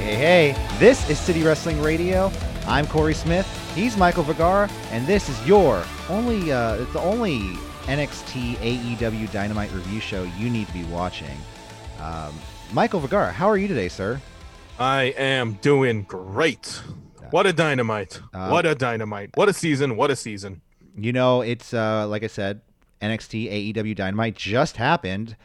Hey, hey, hey. This is City Wrestling Radio. I'm Corey Smith. He's Michael Vergara, and this is your only, uh, it's the only NXT AEW Dynamite review show you need to be watching. Um, Michael Vergara, how are you today, sir? I am doing great. What a dynamite. Uh, what a dynamite. What a season. What a season. You know, it's, uh, like I said, NXT AEW Dynamite just happened.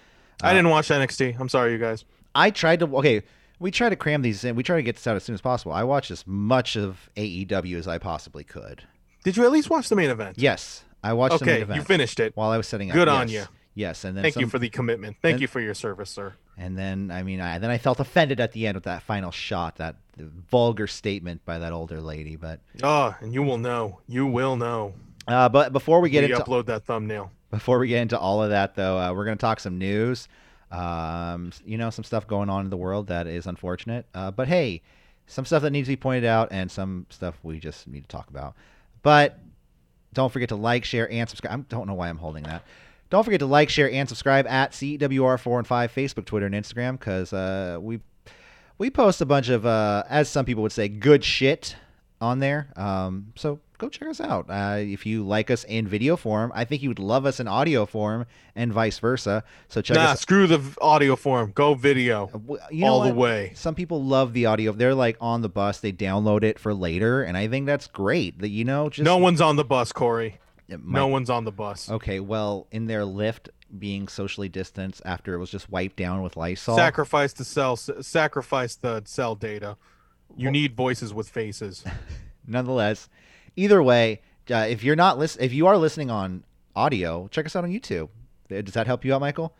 I didn't watch NXT. I'm sorry, you guys. I tried to, okay, we try to cram these in. We try to get this out as soon as possible. I watched as much of AEW as I possibly could. Did you at least watch the main event? Yes, I watched the main Okay, event you finished it. while I was setting up. Good on you. Yes, and then Thank you for the commitment. Thank and- you for your service, sir. And then I mean, I then I felt offended at the end with that final shot, that vulgar statement by that older lady. But Oh, and you will know. You will know. uh, but before we get we into upload that thumbnail. before we get into all of that, though, uh, we're gonna talk some news. Um, you know, some stuff going on in the world that is unfortunate. Uh, but hey, some stuff that needs to be pointed out, and some stuff we just need to talk about. But don't forget to like, share, and subscribe. I don't know why I'm holding that. Don't forget to like, share, and subscribe at CWR4 and 5, Facebook, Twitter, and Instagram, because uh, we we post a bunch of, uh, as some people would say, good shit on there. Um, so go check us out. Uh, if you like us in video form, I think you would love us in audio form, and vice versa. So check Nah, us. screw the audio form. Go video. You know all the way. Some people love the audio. They're like on the bus. They download it for later, and I think that's great. That you know, just no one's on the bus, Corey. might- No one's on the bus. Okay, well, in their lift being socially distanced after it was just wiped down with Lysol. Sacrifice the cell. Sacrifice the cell data. You need voices with faces. Nonetheless, either way, uh, if you're not list- if you are listening on audio, check us out on YouTube. Uh, Does that help you out, Michael?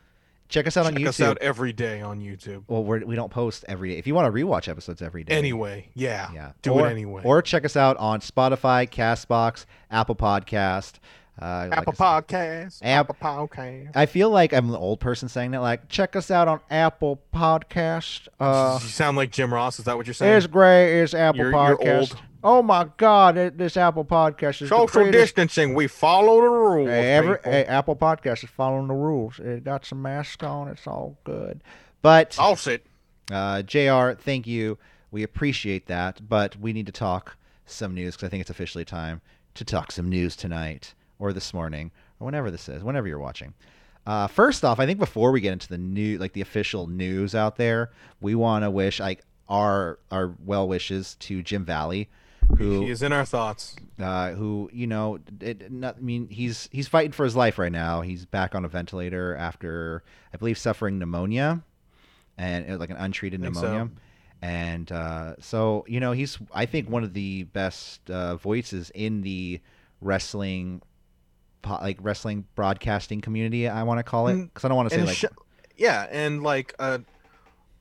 Check us out on Check YouTube. us out every day on YouTube. Well, we're, we don't post every day. If you want to rewatch episodes every day, Anyway, yeah. yeah, Do or, it anyway. Or check us out on Spotify, Castbox, Apple Podcast. Uh, Apple said- Podcast. App- Apple Podcast. I feel like I'm an old person saying that. Like, check us out on Apple Podcast. Uh, you sound like Jim Ross. Is that what you're saying? it's great. It's Apple You're- you're Podcast. old. Oh my God! It, this Apple Podcast is Social distancing. We follow the rules. Hey, every, hey, Apple Podcast is following the rules. It got some masks on. It's all good. But I'll sit. uh, Jr., thank you. We appreciate that. But we need to talk some news because I think it's officially time to talk some news tonight or this morning or whenever this is, whenever you're watching. Uh, first off, I think before we get into the new, like the official news out there, we want to wish like our our well wishes to Jim Valley, who He is in our thoughts. uh, who you know, it, not, I mean, he's he's fighting for his life right now. He's back on a ventilator after, I believe, suffering pneumonia, and uh, like an untreated Think so. pneumonia. And uh, so you know, he's I think one of the best uh, voices in the wrestling, po- like wrestling broadcasting community. I want to call it Mm, because I don't want to say like sh- yeah, and like a,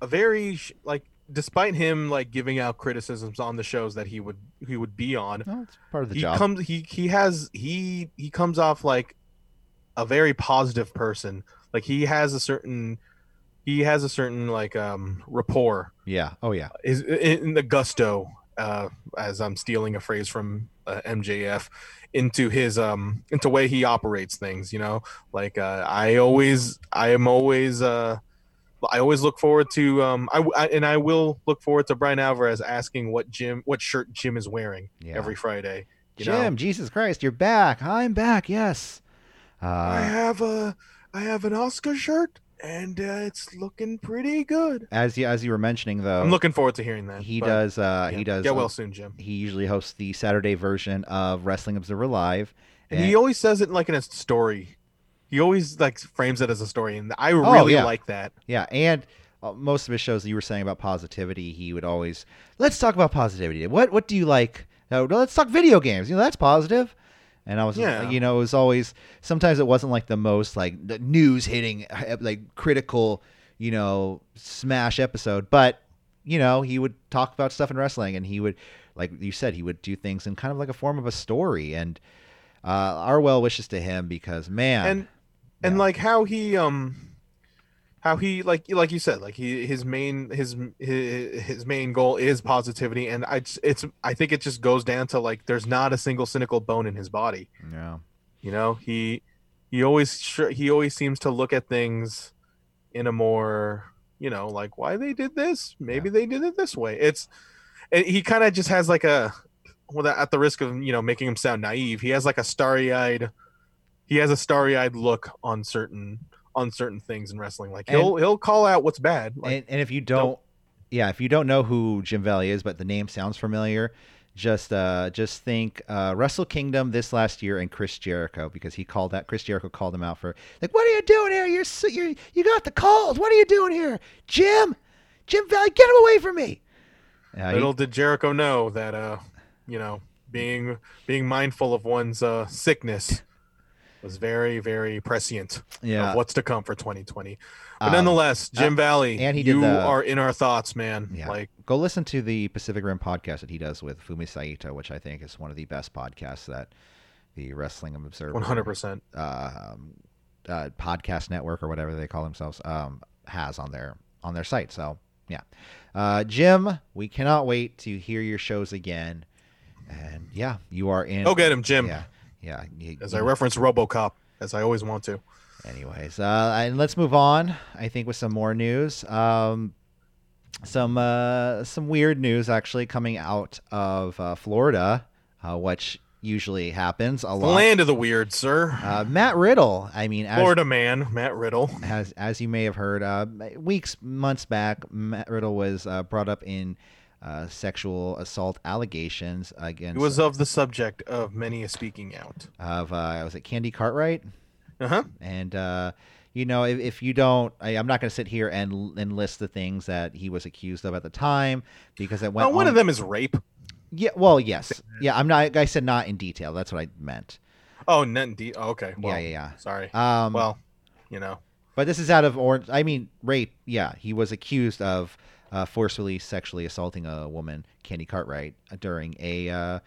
a very sh- like, despite him like giving out criticisms on the shows that he would he would be on, no, it's part of the he job. comes he he has he he comes off like a very positive person. Like he has a certain he has a certain like um rapport yeah. Oh yeah. is in the gusto uh as i'm stealing a phrase from uh, mjf into his um into way he operates things you know like uh i always i am always uh I always look forward to um I, I and I will look forward to Bryan Alvarez asking what Jim what shirt Jim is wearing Yeah. every Friday. You Jim, know? Jesus Christ, you're back. I'm back. Yes. Uh, I have a I have an Oscar shirt and uh, it's looking pretty good. as you as you were mentioning though, I'm looking forward to hearing that. he but, does uh yeah, he does get uh, well soon, Jim. he usually hosts the Saturday version of Wrestling Observer Live. And he always says it like in a story. He always like frames it as a story, and I really Oh, yeah. like that. yeah, and uh, most of his shows that you were saying about positivity, he would always let's talk about positivity. What what do you like? Uh, let's talk video games. You know that's positive. And I was, Yeah. you know, it was always. Sometimes it wasn't like the most like the news hitting, uh, like critical, you know, smash episode. But you know, he would talk about stuff in wrestling, and he would, like you said, he would do things in kind of like a form of a story. And uh, our well wishes to him because man, And and Yeah. like how he um how he like like you said like he his main his his, his main goal is positivity and I it's I think it just goes down to like there's not a single cynical bone in his body. yeah, You know, he he always he always seems to look at things in a more you know, like why they did this. Maybe they did it this way. It's it, he kind of just has like a well, at the risk of you know making him sound naive, he has like a starry eyed, he has a starry eyed look on certain on certain things in wrestling. Like he'll he'll call out what's bad. Like, and, and if you don't, yeah, if you don't know who Jim Valley is, but the name sounds familiar, just uh just think uh Wrestle Kingdom this last year and Chris Jericho because he called that Chris Jericho called him out for like what are you doing here? You're so, you're you got the cold. What are you doing here? Jim Jim Valley get him away from me. Uh, little he, did Jericho know that uh you know being being mindful of one's uh sickness was very very prescient yeah. of what's to come for 2020 but um, nonetheless jim uh, valley and he you the, are in our thoughts man. Yeah. like go listen to the pacific rim podcast that he does with fumi saito which i think is one of the best podcasts that the wrestling observer 100% uh, um, uh, podcast network or whatever they call themselves um, has on their on their site. So yeah. Uh, jim we cannot wait to hear your shows again. And yeah you are in. Go get him jim. Yeah yeah. You, as I reference RoboCop, as I always want to. Anyways, uh, and let's move on. I think with some more news. Um, some uh, some weird news actually coming out of uh, Florida, uh, which usually happens a lot. Land of the weird, sir. Uh, Matt Riddle. I mean, as, Florida man, Matt Riddle. As as you may have heard, uh, weeks months back, Matt Riddle was uh, brought up in uh, sexual assault allegations against. It was of the subject of many a speaking out. Of uh, was it Candy Cartwright? Uh huh. And uh, you know, if, if you don't, I, am not going to sit here and and list the things that he was accused of at the time because it went. Oh, one on... of them is rape. Yeah. Well, yes. Yeah. I'm not. I said not in detail. That's what I meant. Oh, not in detail. Oh, okay. Well, yeah. Yeah. Yeah. Sorry. Um. Well, you know. But this is out of orange. I mean, rape. Yeah, he was accused of uh, forcefully sexually assaulting a woman, Candy Cartwright, during a uh,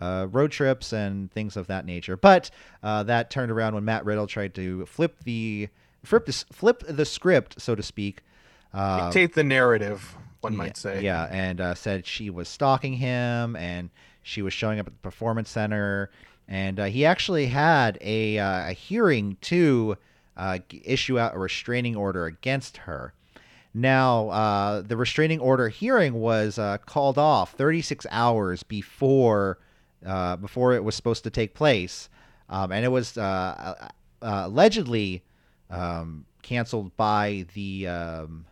uh, road trips and things of that nature. But uh, that turned around when Matt Riddle tried to flip the flip the, flip the script, so to speak. Uh, Dictate the narrative, one yeah, might say. Yeah, and uh, said she was stalking him and she was showing up at the performance center. And he actually had a, a hearing to issue out a restraining order against her. Now, uh, the restraining order hearing was uh, called off 36 hours before uh, before it was supposed to take place, um, and it was uh, uh, uh, allegedly um, canceled by the um,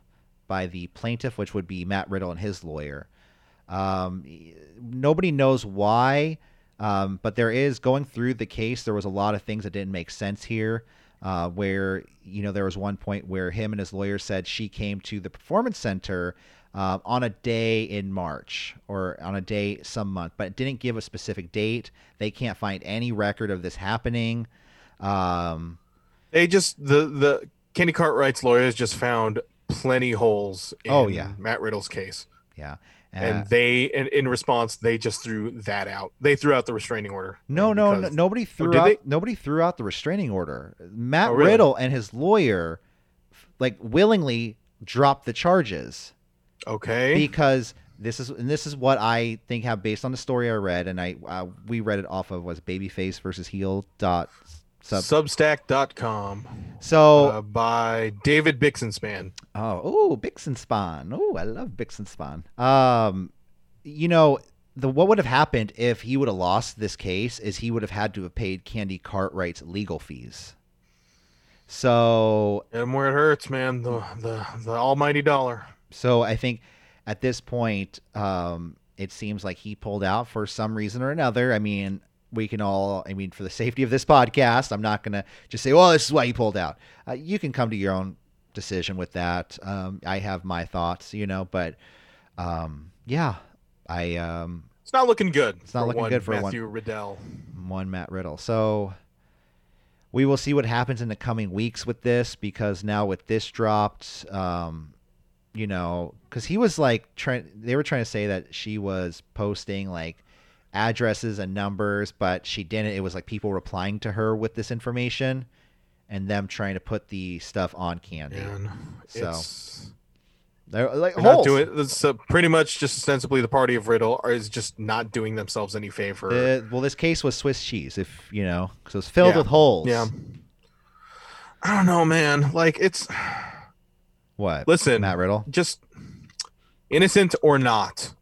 by the plaintiff, which would be Matt Riddle and his lawyer. Um, nobody knows why, um, but there is going through the case. There was a lot of things that didn't make sense here uh, where you know there was one point where him and his lawyer said she came to the performance center uh, on a day in March or on a day some month, but it didn't give a specific date. They can't find any record of this happening. Um, they just the the Candy Cartwright's lawyers just found plenty holes. In oh yeah, Matt Riddle's case. Yeah, and they in, in response they just threw that out. They threw out the restraining order. No no, no nobody threw out they? nobody threw out the restraining order. Matt oh, really? riddle and his lawyer like willingly dropped the charges. Okay. Because this is and this is what i think have based on the story i read and i uh, we read it off of was babyface versus heel dot Sub- Substack.com. So uh, by David Bixenspan. Oh, oh, Bixenspan. Oh, I love Bixenspan. Um, you know, the what would have happened if he would have lost this case is he would have had to have paid Candy Cartwright's legal fees. So and where it hurts, man, the the the almighty dollar. So I think at this point, um, it seems like he pulled out for some reason or another. I mean, we can all, I mean, for the safety of this podcast, I'm not going to just say, well, this is why you pulled out. Uh, you can come to your own decision with that. Um, I have my thoughts, you know, but um, yeah, I. Um, it's not looking good. It's not looking good for Matthew one, Riddle. One Matt Riddle. So we will see what happens in the coming weeks with this because now with this dropped, um, you know, because he was like trying, they were trying to say that she was posting like addresses and numbers, but she didn't. It was like people replying to her with this information and them trying to put the stuff on Candy. Man, so they're like they're not doing it's uh, pretty much just ostensibly the party of Riddle is just not doing themselves any favor. Uh, well, this case was Swiss cheese, if you know, because it was filled yeah. with holes. Yeah. I don't know, man. Like it's What? Listen, Matt Riddle. just innocent or not.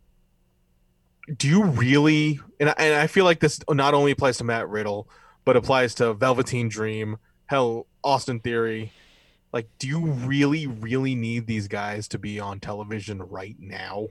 Do you really? And I, and I feel like this not only applies to Matt Riddle, but applies to Velveteen Dream, hell, Austin Theory. Like, do you really, really need these guys to be on television right now?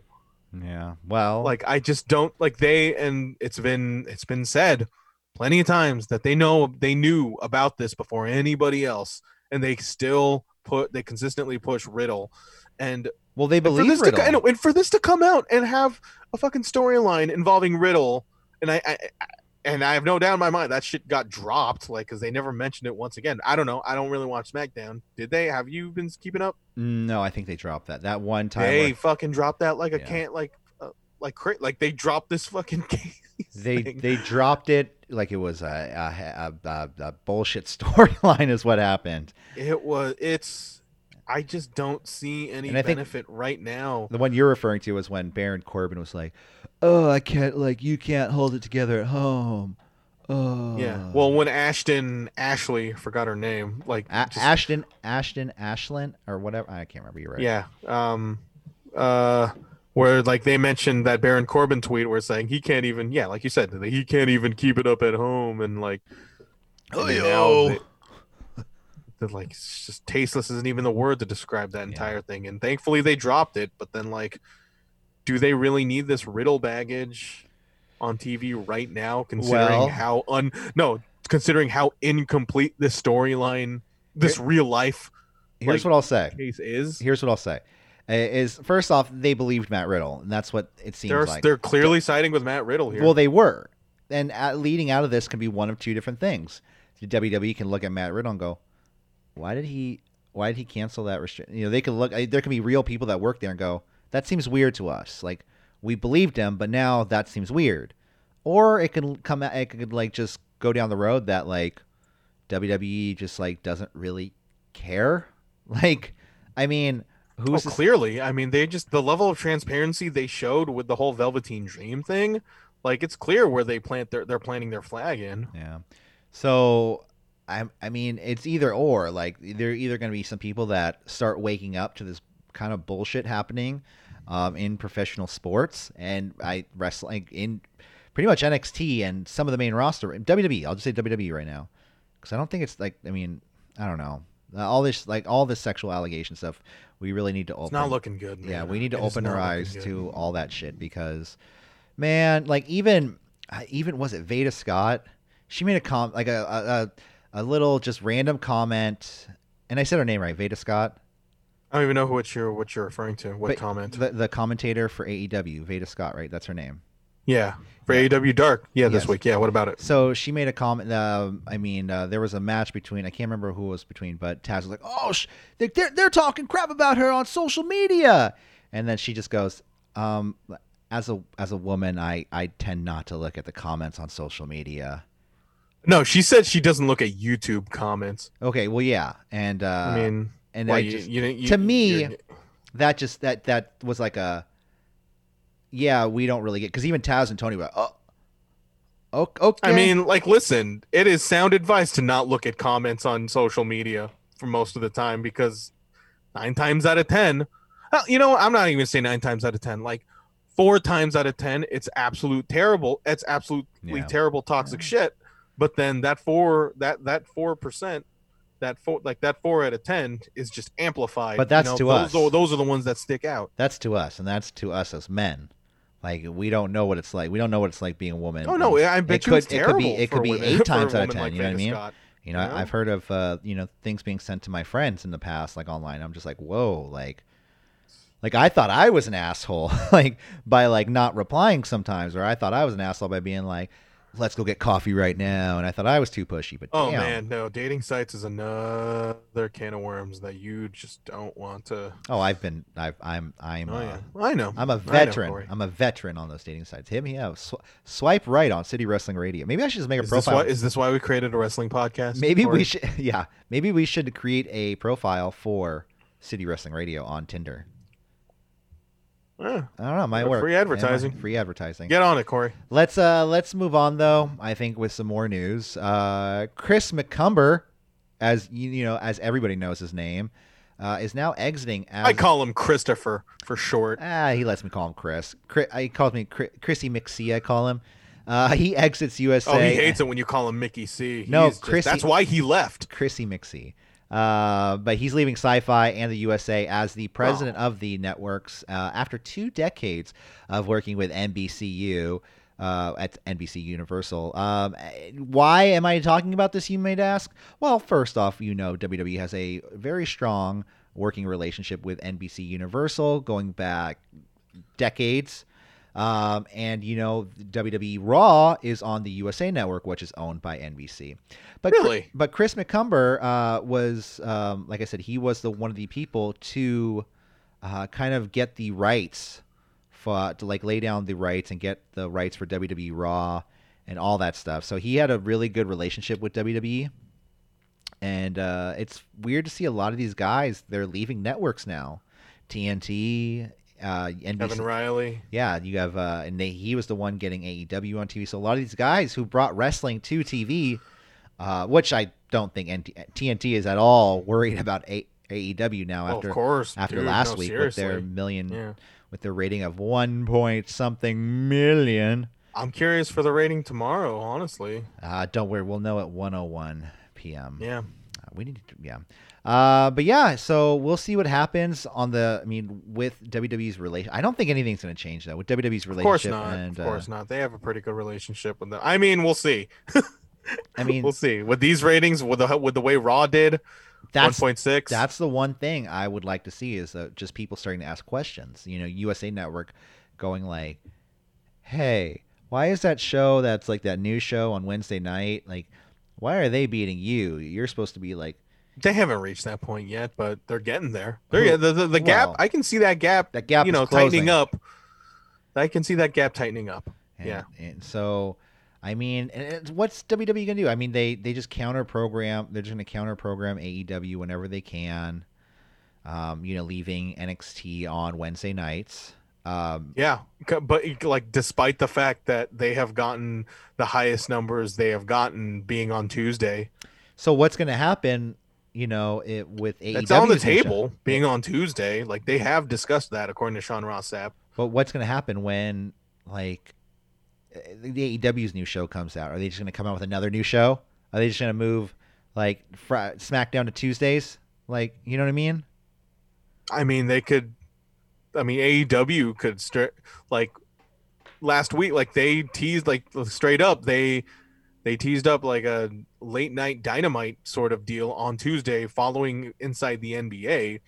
Yeah. Well, Like, I just don't like they. And it's been it's been said plenty of times that they know they knew about this before anybody else, and they still put they consistently push Riddle, and well, they and for believe this Riddle. To, and, and for this to come out and have a fucking storyline involving Riddle, and I, I, I and I have no doubt in my mind that shit got dropped, like because they never mentioned it once again. I don't know. I don't really watch SmackDown. Did they? Have you been keeping up? no, I think they dropped that. That one time. They where fucking dropped that like a Yeah. can't like, uh, like cra- like they dropped this fucking case. they thing. they dropped it like it was a a, a, a, a bullshit storyline is what happened. It was. It's. I just don't see any And benefit right now. The one you're referring to was when Baron Corbin was like, "Oh, I can't like you can't hold it together at home." Oh. Yeah. Well, when Ashton Ashley forgot her name, like A- just- Ashton Ashton Ashland or whatever I can't remember. You're right. Yeah. Um uh where like they mentioned that Baron Corbin tweet where it's saying he can't even yeah, like you said, he can't even keep it up at home and like Oh, and now they- that, like it's just tasteless isn't even the word to describe that Yeah. entire thing. And thankfully they dropped it, but then like do they really need this riddle baggage on TV right now considering Well- how un no, considering how incomplete this storyline this real life Here's like- what I'll say. case is? Here's what I'll say. Uh, Is first off, they believed Matt Riddle, and that's what it seems They're like. they're clearly siding with Matt Riddle here. Well, they were, and uh, leading out of this can be one of two different things. The WWE can look at Matt Riddle and go, "Why did he? Why did he cancel that restriction?" You know, they could look. There can be real people that work there and go, "That seems weird to us. Like we believed him, but now that seems weird." Or it could come. It could like just go down the road that like WWE just like doesn't really care. Like, I mean, oh, who's to clearly, I mean, they just the level of transparency they showed with the whole Velveteen Dream thing, like it's clear where they plant their they're planting their flag in. Yeah. So I I mean it's either or like there are either going to be some people that start waking up to this kind of bullshit happening um, in professional sports and I wrestling in pretty much NXT and some of the main roster WWE. I'll just say WWE right now because I don't think it's like I mean I don't know Uh, all this like all this sexual allegation stuff. We really need to open. It's not looking good. Yeah, we need to It open our eyes to all that shit because, man, like even, even was it Veda Scott? She made a com like a a, a, a little just random comment, and I said her name right, Veda Scott, I don't even know what you're what you're referring to. What But comment? the the commentator for AEW, Veda Scott, right? That's her name. yeah, for AEW Dark. Yeah, this Yes. week. Yeah, what about it? So she made a comment. Uh, I mean, uh, there was a match between I can't remember who it was between, but Taz was like, "Oh, sh- they- they're they're talking crap about her on social media," and then she just goes, um, "As a as a woman, I I tend not to look at the comments on social media." No, she said she doesn't look at YouTube comments. Okay, well, yeah, and uh, I mean, and why, I just you, you, to me, that just that that was like a, yeah, we don't really get because even Taz and Tony were, oh, okay. I mean, like, listen, it is sound advice to not look at comments on social media for most of the time because nine times out of ten, uh, you know, I'm not even saying nine times out of ten, like four times out of ten, it's absolute terrible. It's absolutely Yeah. terrible, toxic shit. But then that four, that that four percent, that four, like that four out of ten is just amplified. But that's you know? to those us. Are, those are the ones that stick out. That's to us, and that's to us as men. Like we don't know what it's like. We don't know what it's like being a woman. Oh no, I bet it could, it's it could be it could be women- eight times out of ten. like you know what I mean? Scott. You know? I, I've heard of uh, you know things being sent to my friends in the past, like online. I'm just like, whoa, like, like I thought I was an asshole, like by like not replying sometimes, or I thought I was an asshole by being like, let's go get coffee right now, and I thought I was too pushy. But Oh damn. man, no, dating sites is another can of worms that you just don't want to. oh, I've been, I've, I'm, I'm, Oh uh, yeah, I know. I'm a veteran. Corey. I'm a veteran on those dating sites. Hit me up. Sw- swipe right on City Wrestling Radio. Maybe I should just make a Is this, profile. why, is this why we created a wrestling podcast? Maybe we should. Yeah, maybe we should create a profile for City Wrestling Radio on Tinder. Yeah, I don't know. Might Uh, work. free advertising. Free advertising. get on it, Corey. Let's uh let's move on though. I think with some more news. Uh, Chris McCumber, as you, you know, as everybody knows his name, uh, is now exiting as I call him Christopher for short. Ah, he lets me call him Chris. Chris he calls me Chris, Chrissy McSee. I call him. Uh, he exits USA. Oh, he hates it when you call him Mickey C. No, He's Chrissy- that's why he left. Chrissy McSee. Uh, but he's leaving Syfy and the USA as the president of the networks uh, after two decades of working with NBCU uh, at NBC Universal. Um, why am I talking about this? You might ask. Well, first off, you know WWE has a very strong working relationship with NBC Universal going back decades. Um, and you know, WWE Raw is on the USA Network, which is owned by NBC. But Really? but Chris McCumber uh, was, um, like I said, he was the one of the people to uh, kind of get the rights for to like lay down the rights and get the rights for WWE Raw and all that stuff. So he had a really good relationship with WWE. And uh, it's weird to see a lot of these guys. They're leaving networks now. TNT, uh, NBC, Kevin Reilly. yeah, you have, uh, and they, he was the one getting AEW on TV. So a lot of these guys who brought wrestling to TV, uh, which I don't think NT, TNT is at all worried about A, AEW now Oh, after of course. after dude, last no, week with their million, Yeah. with their rating of one point something million. I'm curious for the rating tomorrow, honestly. Uh, don't worry, we'll know at 101 p.m. Yeah. Uh, we need to, yeah. Uh, but yeah, so we'll see what happens on the. I mean, with WWE's relation, I don't think anything's going to change though. With WWE's relationship. Of course not. and of course uh, not. They have a pretty good relationship with them. I mean, we'll see. I mean, We'll see. With these ratings, with the with the way Raw did, that's 1.6. That's the one thing I would like to see is uh, just people starting to ask questions. You know, USA Network going like, "Hey, why is that show that's like that new show on Wednesday night? Like, why are they beating you? You're supposed to be like, They haven't reached that point yet, but they're getting there. They're Who- the the, the gap. well, I can see that gap. that gap you know, tightening up. I can see that gap tightening up. And, Yeah. And so, I mean, and what's WWE gonna do? I mean, they they just counter program. They're just gonna counter program AEW whenever they can. Um, you know, leaving NXT on Wednesday nights. Um, Yeah, but like, despite the fact that they have gotten the highest numbers they have gotten being on Tuesday, so what's gonna happen? You know, it with AEW. it's on the table being on Tuesday. Like they have discussed that, according to Sean Ross Sapp. But what's going to happen when, like, the AEW's new show comes out? Are they just going to come out with another new show? Are they just going to move, like, fr- SmackDown to Tuesdays? Like, you know what I mean? I mean, they could. I mean, AEW could start like last week. Like they teased, like straight up, they they teased up like a late night dynamite sort of deal on Tuesday, following inside the NBA.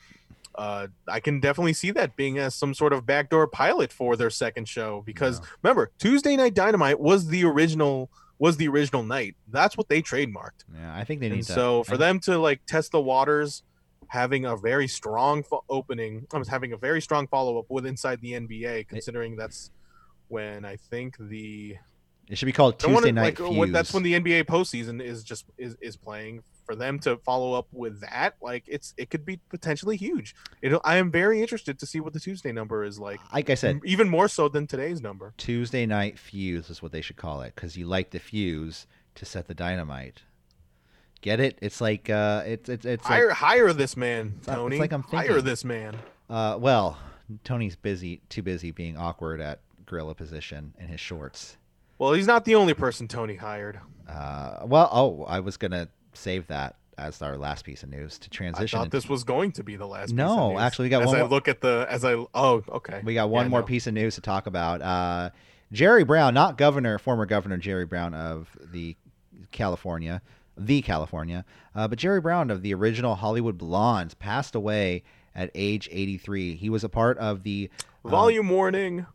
Uh, I can definitely see that being as some sort of backdoor pilot for their second show because Yeah. remember Tuesday Night Dynamite was the original was the original night. That's what they trademarked. Yeah, I think they need And to. so for I- them to like test the waters, having a very strong fo- opening, I was having a very strong follow up with inside the NBA, considering that's when I think the it should be called don't wanna- Tuesday Night like, when- that's when the NBA postseason is just is, is playing. For them to follow up with that, like it's it could be potentially huge. It, I am very interested to see what the Tuesday number is like, like I said, even more so than today's number. Tuesday Night Fuse is what they should call it because you light the fuse to set the dynamite. Get it? It's like uh, it's it's it's like, hire hire this man, not- it's Tony. like I'm hire this man. uh, well, Tony's busy, too busy being awkward at gorilla position in his shorts. Well, he's not the only person Tony hired. Uh, well, oh, I was gonna save that as our last piece of news to transition. I thought this was going to be the last. piece of No, actually, we got as one As I more- look at the as I oh okay. we got one Yeah, more no. piece of news to talk about. Uh, Jerry Brown, not governor, former governor Jerry Brown of the California, the California, uh, but Jerry Brown of the original Hollywood Blondes passed away at age 83. He was a part of the um, Volume warning.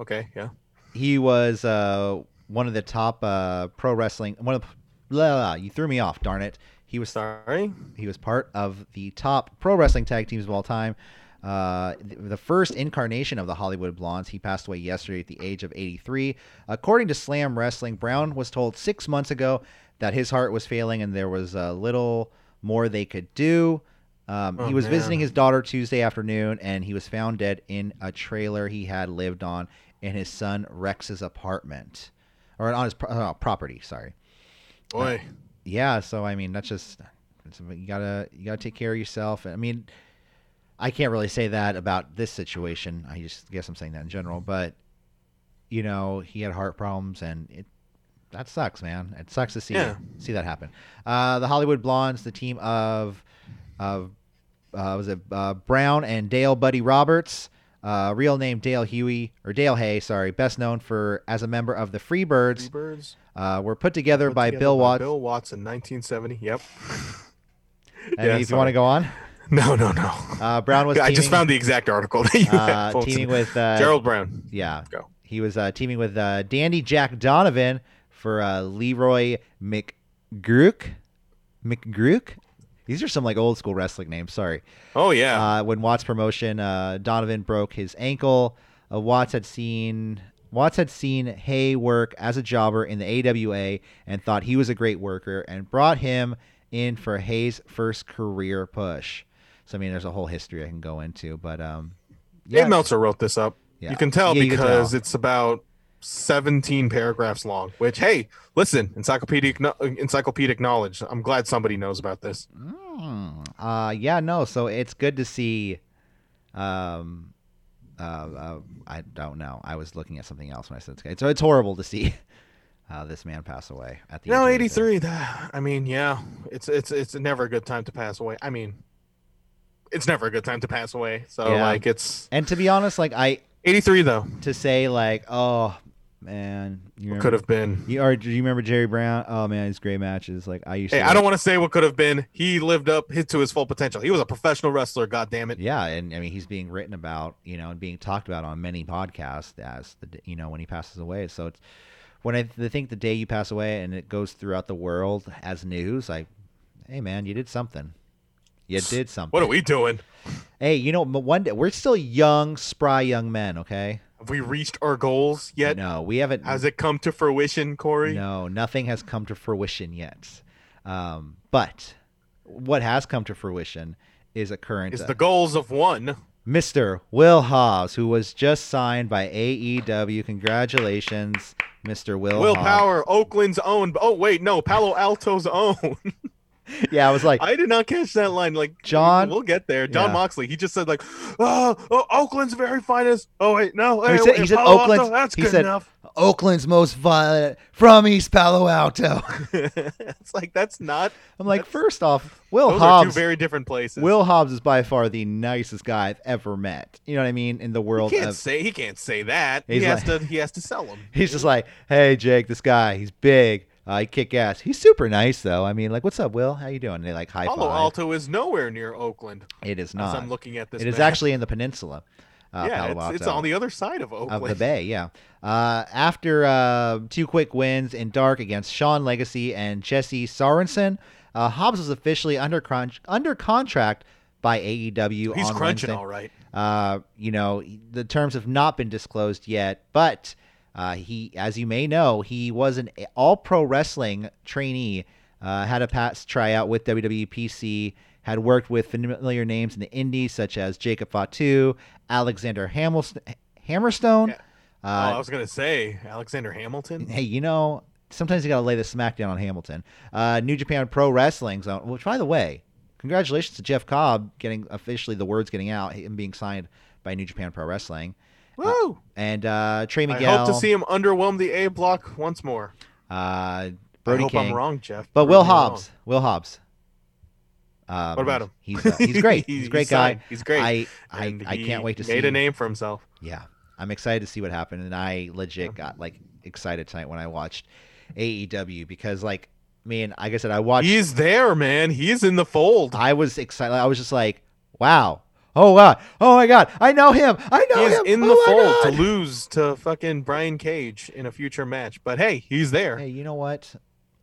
Okay, yeah. He was uh, one of the top uh, pro wrestling. One of blah, blah, blah, you threw me off. Darn it. He was Sorry. He was part of the top pro wrestling tag teams of all time. Uh, the first incarnation of the Hollywood Blondes. He passed away yesterday at the age of 83. According to Slam Wrestling, Brown was told six months ago that his heart was failing and there was a little more they could do. Um, Oh, he was man. visiting his daughter Tuesday afternoon and he was found dead in a trailer he had lived on in his son Rex's apartment. Or on his pro- uh, property, sorry Boy. yeah so i mean that's just It's, you gotta you gotta take care of yourself. I mean, I can't really say that about this situation. I just guess I'm saying that in general. But you know, he had heart problems, and it that sucks, man. It sucks to see Yeah. see that happen. Uh, the Hollywood Blondes, the team of of uh, was it uh, Brown and Dale Buddy Roberts, uh, real name Dale Huey or Dale Hey, sorry, best known for as a member of the Freebirds, Freebirds. uh, were put together Put by together Bill by Watts. Bill Watson, 1970. Yep. And Yeah, if you want to go on, No, no, no. uh, Brown was. I just found the exact article that you uh, teaming with uh, Gerald Brown. Yeah, Go. he was uh, teaming with uh, Dandy Jack Donovan for uh, Leroy McGrook. McGrook. These are some like old school wrestling names. Sorry. Oh yeah. Uh, when Watts promotion, uh, Donovan broke his ankle. Uh, Watts had seen Watts had seen Hey work as a jobber in the AWA and thought he was a great worker and brought him in for Hey's first career push. So I mean, there's a whole history I can go into, but um, Dave Meltzer wrote this up. Yeah. You can tell Yeah, you can because tell. it's about 17 paragraphs long. Which, hey, listen, encyclopedic encyclopedic knowledge. I'm glad somebody knows about this. Mm, uh, yeah, no. So it's good to see. Um, uh, uh, I don't know. I was looking at something else when I said it's, so it's horrible to see uh, this man pass away at the No, age of 86. 83. That, I mean, yeah, it's it's it's never a good time to pass away. I mean, it's never a good time to pass away. So Yeah. like, it's And to be honest, like I 83 though. to say like, oh man, you remember, Could have been. You, or do you remember Jerry Brown? Oh man, his great matches. Like I used Hey, to. I don't want to say what could have been. He lived up his, to his full potential. He was a professional wrestler. God damn it. Yeah, and I mean he's being written about, you know, and being talked about on many podcasts as the you know when he passes away. So it's when I think the day you pass away and it goes throughout the world as news, like, hey man, you did something. You did something. What are we doing? Hey, you know, one day we're still young, spry young men. Okay. Have we reached our goals yet? no, we haven't. Has it come to fruition, Corey? No, nothing has come to fruition yet. Um, but what has come to fruition is a current Is uh, the goals of one. Mr. Will Hobbs, who was just signed by AEW. Congratulations, Mr. Will. Will Hobbs. Power, Oakland's own. Oh wait, no, Palo Alto's own. Yeah, I was like, I did not catch that line. Like John- we'll get there. John Yeah. Moxley. He just said like, oh, oh Oakland's very finest. Oh wait, no, he hey, said, he said Palo Alto, Oakland's. That's he good said enough. Oakland's most violent from East Palo Alto. it's like that's not. I'm like, first off, Will Those are two Hobbs. very different places. Will Hobbs is by far the nicest guy I've ever met. You know what I mean? In the he world can't of say he can't say that. He has like- to. He has to sell him. He's just like, hey, Jake, this guy, he's big. Uh, he kick ass. He's super nice, though. I mean, like, what's up, Will? How you doing? And they like high Palo five. Alto is nowhere near Oakland. It is As not. I'm looking at this. It is map. actually in the peninsula. Uh, yeah, Palo it's, it's on the other side of Oakland. of the Bay, yeah. Uh, after uh, two quick wins in Dark against Sean Legacy and Jesse Sorensen, uh, Hobbs was officially under crunch, under contract by AEW. He's on crunching Wednesday. all right. Uh, you know, the terms have not been disclosed yet, but uh, he, as you may know, he was an All Pro Wrestling trainee. Uh, had a past tryout with WWE PC. Had worked with familiar names in the Indies such as Jacob Fatu, Alexander Hamilton, Hammerstone. Yeah. oh, Uh, I was gonna say Alexander Hamilton. hey, you know, sometimes you got to lay the smackdown on Hamilton. Uh, New Japan Pro Wrestling Zone, which, by the way, congratulations to Jeff Cobb getting officially the words getting out, him being signed by New Japan Pro Wrestling. Woo! And uh, Trey I Miguel. hope to see him underwhelm the A block once more. uh, I Brody hope King. I'm wrong, Jeff. But Prove Will me wrong. Hobbs. Will Hobbs. Um, What about him? He's uh, he's great. He's a great guy. signed. He's great. I I, And I can't wait to see. made a name for himself. Yeah, I'm excited to see what happened, and I legit got like excited tonight when I watched AEW because, like, man, like I said, I watched. He's there, man. He's in the fold. I was excited. I was just like, wow. Oh god. Oh my god. I know him. I know him. He's him. in Oh the my fold to lose to fucking Brian Cage in a future match. But hey, he's there. Hey, you know what?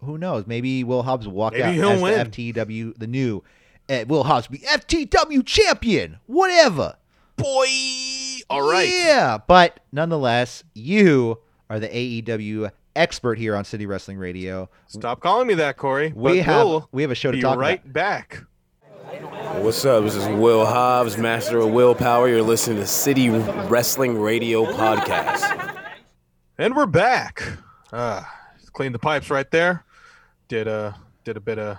Who knows? Maybe Will Hobbs will walk Maybe out he'll as win. the FTW, the new uh, Will Hobbs, be FTW champion. Whatever. Boy. All right. Yeah, but nonetheless, you are the AEW expert here on City Wrestling Radio. Stop calling me that, Corey. We but have we'll we have a show to be talk right about. back. What's up? This is Will Hobbs, Master of Willpower. You're listening to City Wrestling Radio Podcast. And we're back. Uh, cleaned the pipes right there. Did a did a bit of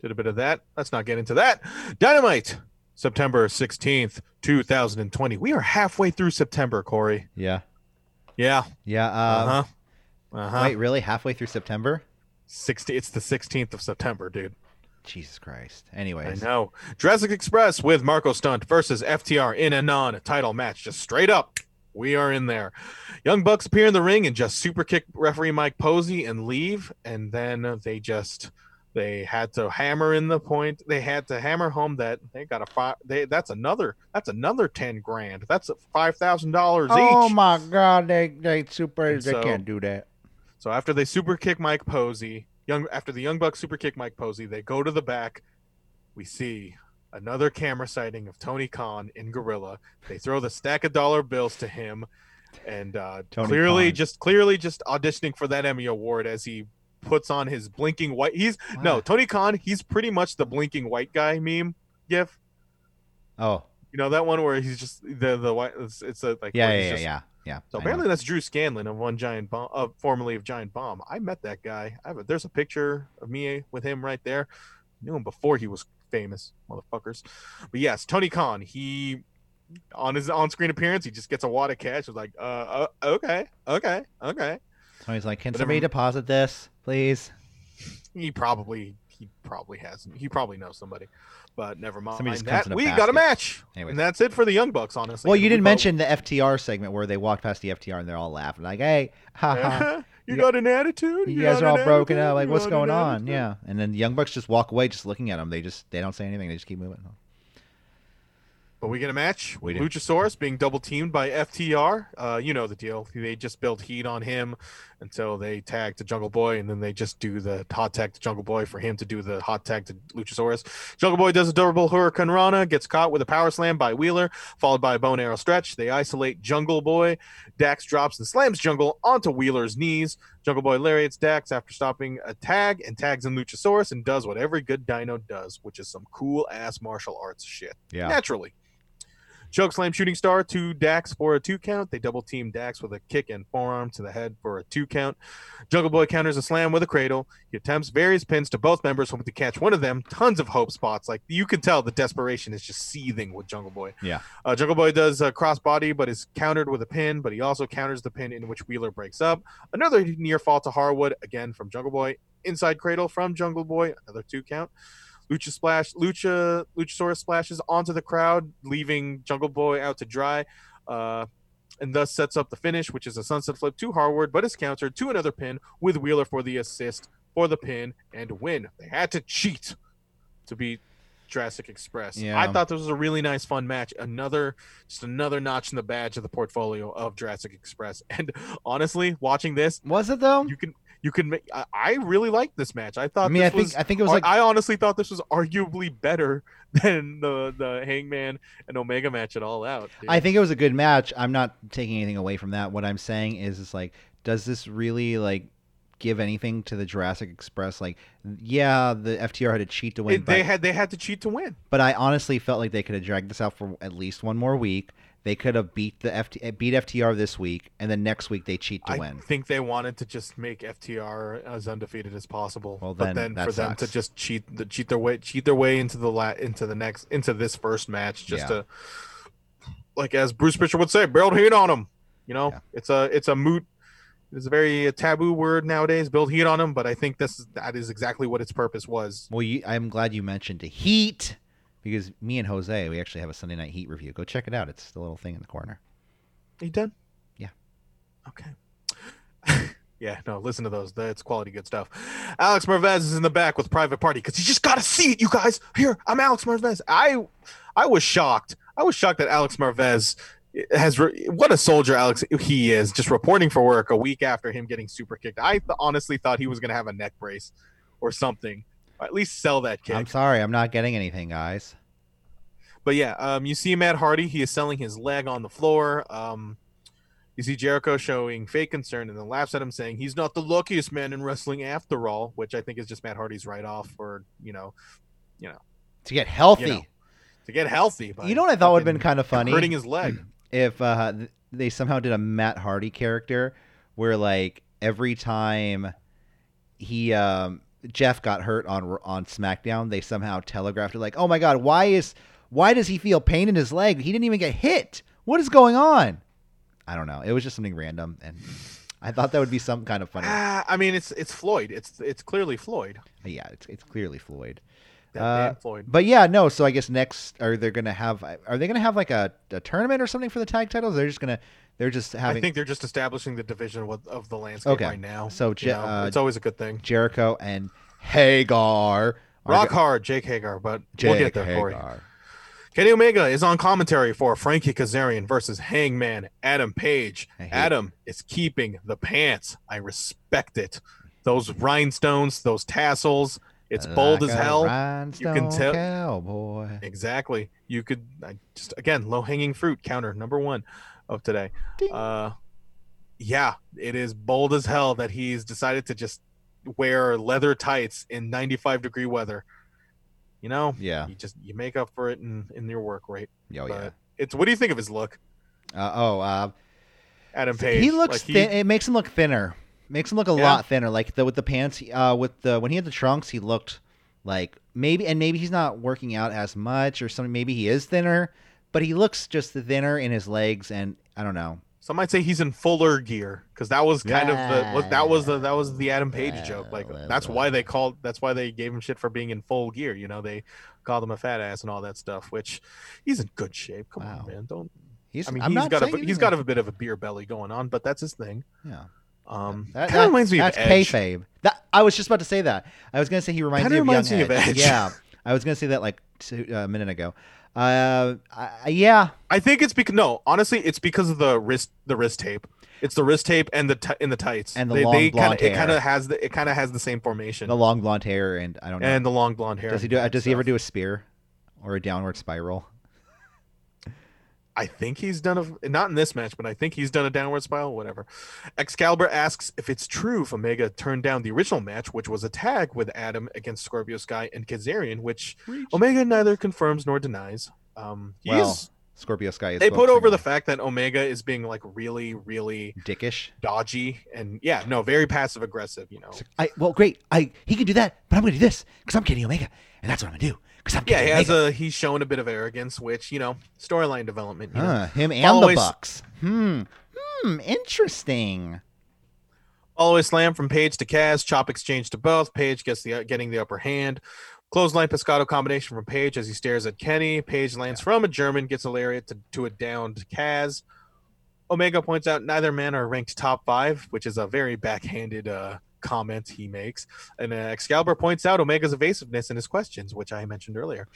did a bit of that. Let's not get into that. Dynamite, September 16th, 2020. We are halfway through September, Corey. Yeah. Yeah. Yeah. Uh Uh, huh. Uh huh. Wait, really? Halfway through September? 60, it's the 16th of September, dude. Jesus Christ. Anyways. I know. Jurassic Express with Marco Stunt versus FTR in a non title match. Just straight up. We are in there. Young Bucks appear in the ring and just super kick referee Mike Posey and leave. And then they just they had to hammer in the point. They had to hammer home that they got a five. They that's another that's another ten grand. That's five thousand dollars oh each. Oh my God! They they super And they so- can't do that. So after they super kick Mike Posey, young after the Young Bucks super kick Mike Posey, they go to the back. We see another camera sighting of Tony Khan in Gorilla. They throw the stack of dollar bills to him, and uh, Tony clearly Khan. just clearly just auditioning for that Emmy award as he puts on his blinking white. He's no Tony Khan. He's pretty much the blinking white guy meme gif. Oh You know that one where he's just the the white. It's, it's a like yeah yeah just- yeah yeah. so I know. apparently that's Drew Scanlon of One Giant Bomb, uh, formerly of Giant Bomb. I met that guy. I have a, there's a picture of me with him right there. Knew him before he was famous, motherfuckers. But yes, Tony Khan. He on his on-screen appearance, he just gets a wad of cash. Was like, uh, uh, okay, okay, okay. he's like, can somebody deposit this, please? He probably he probably hasn't. He probably knows somebody. But never mind. Somebody just that, we got a match, Anyways. and that's it for the Young Bucks. Honestly, Well, you didn't mention the FTR segment where they walked past the FTR and they're all laughing like, "Hey, haha." Uh-huh. you You- got an attitude. You guys are all broken attitude? up. Like, You what's going on? attitude?" Yeah. And then the Young Bucks just walk away, just looking at them. They just they don't say anything. They just keep moving. But we get a match. We do. Luchasaurus being double teamed by FTR. Uh, you know the deal. They just build heat on him until they tag to Jungle Boy, and then they just do the hot tag to Jungle Boy for him to do the hot tag to Luchasaurus. Jungle Boy does a double Hurricanrana, gets caught with a power slam by Wheeler, followed by a bow and arrow stretch. They isolate Jungle Boy. Dax drops and slams Jungle onto Wheeler's knees. Jungle Boy lariats Dax after stopping a tag and tags in Luchasaurus and does what every good dino does, which is some cool ass martial arts shit Yeah. naturally. Chokeslam shooting star to Dax for a two count. They double team Dax with a kick and forearm to the head for a two count. Jungle Boy counters a slam with a cradle. He attempts various pins to both members, hoping to catch one of them. Tons of hope spots. Like you can tell the desperation is just seething with Jungle Boy. Yeah. Uh, Jungle Boy does a crossbody, but is countered with a pin, but he also counters the pin in which Wheeler breaks up. Another near fall to Harwood, again from Jungle Boy. Inside cradle from Jungle Boy, another two count. Lucha splash, Lucha Luchasaurus splashes onto the crowd, leaving Jungle Boy out to dry, uh, and thus sets up the finish, which is a sunset flip to Harwood, but is countered to another pin with Wheeler for the assist for the pin and win. They had to cheat to beat Jurassic Express. Yeah. I thought this was a really nice, fun match. Another, just another notch in the badge of the portfolio of Jurassic Express. And honestly, watching this, Was it though? you can you can make. I, I really like this match. I thought. I mean, I think was, I think it was like I honestly thought this was arguably better than the the Hangman and Omega match at All Out. dude. I think it was a good match. I'm not taking anything away from that. What I'm saying is, is like, does this really like give anything to the Jurassic Express? Like, yeah, the FTR had to cheat to win, It- but, they had they had to cheat to win. but I honestly felt like they could have dragged this out for at least one more week. They could have beat the FT, eh, beat FTR this week, and then next week they cheat to I win. I think they wanted to just make FTR as undefeated as possible. Well, but then then that for them to just cheat the cheat their way cheat their way into the la- into the next into this first match just Yeah. to like as Bruce Pritchard would say, build heat on them. You know, Yeah. it's a it's a moot. It's a very uh, taboo word nowadays. Build heat on them, but I think this that is exactly what its purpose was. Well, you, I'm glad you mentioned the Heat because me and Jose, we actually have a Sunday Night Heat review. Go check it out. It's the little thing in the corner. Are you done? Yeah. Okay. yeah, no, listen to those. That's quality good stuff. Alex Marvez is in the back with Private Party because you just got to see it, you guys. Here, I'm Alex Marvez. I I was shocked. I was shocked that Alex Marvez has re- what a soldier Alex he is just reporting for work a week after him getting super kicked. I th- honestly thought he was going to have a neck brace or something. At least sell that kick. I'm sorry, I'm not getting anything, guys. But yeah, um, you see Matt Hardy. He is selling his leg on the floor. Um, you see Jericho showing fake concern and then laughs at him, saying he's not the luckiest man in wrestling after all, which I think is just Matt Hardy's write off for you know you know, To get healthy. You know, to get healthy. You know what I thought would have been kind of funny? Hurting his leg. if uh, they somehow did a Matt Hardy character where like every time he um Jeff got hurt on on SmackDown, they somehow telegraphed it like, "Oh my God, why is why does he feel pain in his leg? He didn't even get hit. What is going on?" I don't know. It was just something random, and I thought that would be some kind of funny. Ah, I mean, it's it's Floyd. It's it's clearly Floyd. yeah, it's it's clearly Floyd. Uh, Floyd. But yeah, no. So I guess next, are they gonna have? Are they gonna have like a, a tournament or something for the tag titles? They're just gonna, they're just having I think they're just establishing the division of, of the landscape Okay. right now. So, You know, uh, it's always a good thing. Jericho and Hager. Rock go- hard, Jake Hager, but Jake we'll get there, Corey. Hager. Kenny Omega is on commentary for Frankie Kazarian versus Hangman Adam Page. Adam is keeping the pants. I respect it. Those rhinestones, those tassels. It's bold as hell. You can tell- cowboy. Exactly. You could I just again low hanging fruit counter number one of today. Uh, yeah, it is bold as hell that he's decided to just wear leather tights in 95 degree weather. You know, Yeah. you just you make up for it in in your work rate. Oh yeah. It's what do you think of his look, Uh, oh, uh, Adam Page? he looks Like, he- thin. It makes him look thinner. Makes him look a Yeah. lot thinner. Like the with the pants. Uh, with the when he had the trunks, he looked like maybe and maybe he's not working out as much or something. Maybe he is thinner, but he looks just thinner in his legs and I don't know. Some might say he's in fuller gear because that was kind of the that was the that was the Adam Page Yeah, joke. Like well, that's well. why they called that's why they gave him shit for being in full gear. You know, they called him a fat ass and all that stuff. Which he's in good shape. Come Wow. on, man. Don't. He's. I mean, I'm he's got a he's got a bit of a beer belly going on, but that's his thing. Yeah. Um, That, kind of reminds me of that's Edge. kayfabe. That I was just about to say that. I was gonna say he reminds Kinda me of reminds young me of Edge. Edge. Yeah, I was gonna say that like two, uh, a minute ago. Uh, I, yeah, I think it's because no, honestly, it's because of the wrist the wrist tape. It's the wrist tape and the t- in the tights And the they, long they blonde kinda, It kind of has the it kind of has the same formation the long blonde hair and I don't know. and the long blonde hair. does he do? uh, Does he ever do a spear or a downward spiral? I think he's done a not in this match, but I think he's done a downward spiral. Whatever. Excalibur asks if it's true if Omega turned down the original match, which was a tag with Adam against Scorpio Sky and Kazarian, which Omega neither confirms nor denies. Um, he Well, is- Scorpio Sky is. they put over the fact that Omega is being like really, really dickish. dodgy and yeah, no, very passive aggressive. You know, I well, great. I he can do that, but I'm gonna do this because I'm Kenny Omega, and that's what I'm gonna do because I'm yeah, Kenny he has Omega. a he's shown a bit of arrogance, which you know, storyline development. You know? Him and Follow the Bucks. Hmm. Hmm. Interesting. Always slam from Page to Kaz. Chop exchange to both. Page gets the getting the upper hand. Clothesline Pescado combination from Page as he stares at Kenny. Page lands from a German, gets a lariat to, to a downed Kaz. Omega points out neither man are ranked top five, which is a very backhanded uh, comment he makes. And uh, Excalibur points out Omega's evasiveness in his questions, which I mentioned earlier.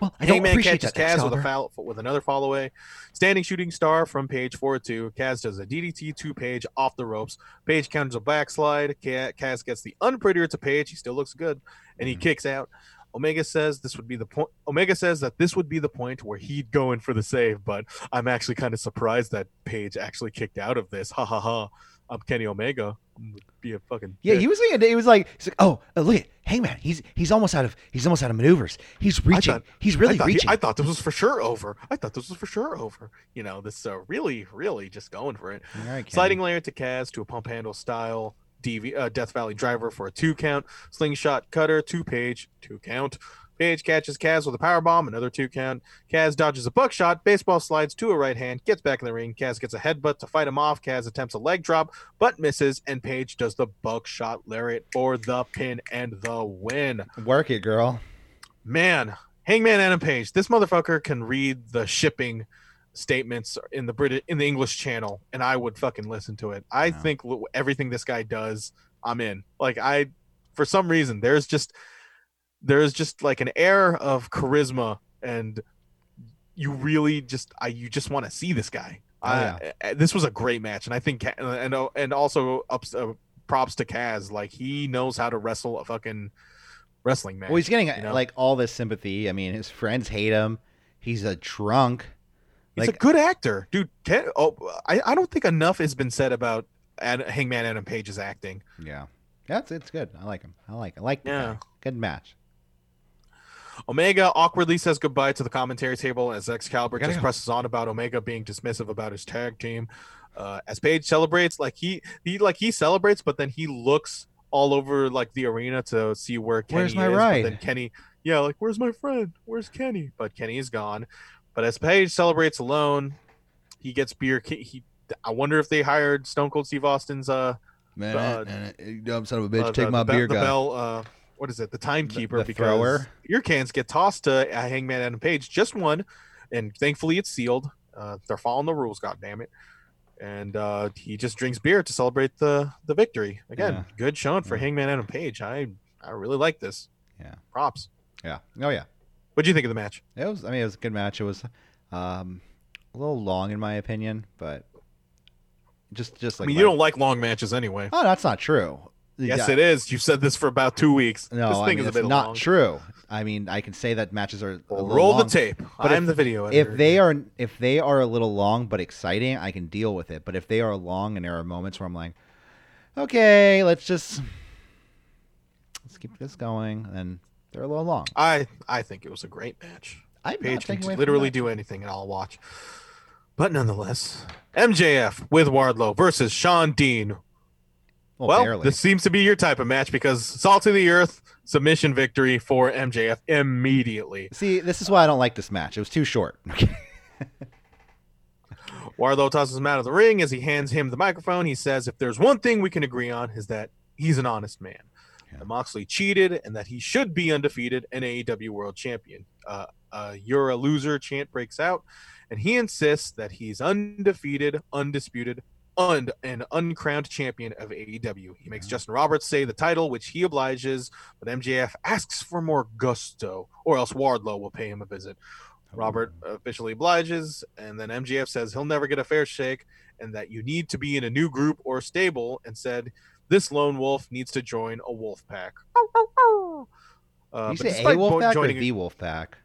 Well, I don't Hangman appreciate catches that. Kaz with a foul with another fall away. Standing shooting star from Page 4 2. Kaz does a DDT to Page off the ropes. Page counters a backslide. Ka- Kaz gets the unprettier to Page. He still looks good. And he Mhm. kicks out. Omega says this would be the point. Omega says that this would be the point where he'd go in for the save, but I'm actually kind of surprised that Page actually kicked out of this. Ha ha ha. I'm Kenny Omega. I'm Be a fucking Yeah, dick. he was saying he was like, he's like, oh, uh, look at Hangman. He's he's almost out of he's almost out of maneuvers. He's reaching. thought- he's really I thought, he- reaching. I thought this was for sure over. I thought this was for sure over. You know, this uh, really, really just going for it. Right. Sliding layer to Kaz to a pump handle style DV, uh, Death Valley driver for a two count. Slingshot cutter, two page, two count. Page catches Kaz with a power bomb, another two count. Kaz dodges a buckshot, baseball slides to a right hand, gets back in the ring. Kaz gets a headbutt to fight him off. Kaz attempts a leg drop, but misses, and Page does the buckshot lariat for the pin and the win. Work it, girl. Man, Hangman Adam Page, this motherfucker can read the shipping statements in the British in the English channel, and I would fucking listen to it. I think everything this guy does, I'm in. Like I, for some reason, there's just there's just like an air of charisma, and you really just I you just want to see this guy. Oh, I- uh, this was a great match, and I think and uh, and also ups, uh, props to Kaz, like he knows how to wrestle a fucking wrestling match. Well, he's getting you know? like all this sympathy. I mean, his friends hate him. He's a drunk. He's Like- a good actor, dude. Ken, oh, I, I don't think enough has been said about Ad, Hangman Adam Page's acting. Yeah, that's it's good. I like him. I like. I like. Yeah. guy. Good match. Omega awkwardly says goodbye to the commentary table as Excalibur Gotta just go. presses on about Omega being dismissive about his tag team. Uh, as Page celebrates, like he he like he celebrates, but then he looks all over like the arena to see where Kenny Where's my is. but then Kenny, yeah, like where's my friend? Where's Kenny? But Kenny is gone. But as Page celebrates alone, he gets beer. He, I wonder if they hired Stone Cold Steve Austin's uh, Man, Uh, man, you dumb son of a bitch, uh, take the, my the, beer the guy. bell. Uh, what is it? The timekeeper the because thrower? beer cans get tossed to Hangman Adam Page, just one, and thankfully it's sealed. Uh, they're following the rules, god damn it. And uh, he just drinks beer to celebrate the the victory. Again, Yeah. good showing for Yeah. Hangman Adam Page. I I really like this. Yeah. Props. Yeah. Oh yeah. What do you think of the match? It was. I mean, it was a good match. It was um, a little long in my opinion, but just just like I mean, my- you don't like long matches anyway. Oh, that's not true. Yes, it is. You've said this for about two weeks. No, this I thing mean, is a bit not long. true. I mean, I can say that matches are a Well, little roll long. the tape. But I'm if- the video If they are if they are a little long but exciting, I can deal with it. But if they are long and there are moments where I'm like, okay, let's just let's keep this going, then they're a little long. I I think it was a great match. Page can taking away from literally do anything and I'll watch. But nonetheless, MJF with Wardlow versus Shawn Dean. Well, well, barely. this seems to be your type of match because Salt of the Earth submission victory for MJF immediately. See, this is why I don't like this match. It was too short. Wardlow tosses him out of the ring as he hands him the microphone. He says, "If there's one thing we can agree on, is that he's an honest man. Yeah. That Moxley cheated, and that he should be undefeated and AEW World Champion." Uh, uh, "You're a loser" chant breaks out, and he insists that he's undefeated, undisputed, und- and uncrowned champion of AEW. He makes Yeah. Justin Roberts say the title, which he obliges, but MJF asks for more gusto, or else Wardlow will pay him a visit. Robert officially obliges, and then MJF says he'll never get a fair shake, and that you need to be in a new group or stable, and said this lone wolf needs to join a wolf pack. Uh, you say a wolf bo- pack or joining the wolf pack?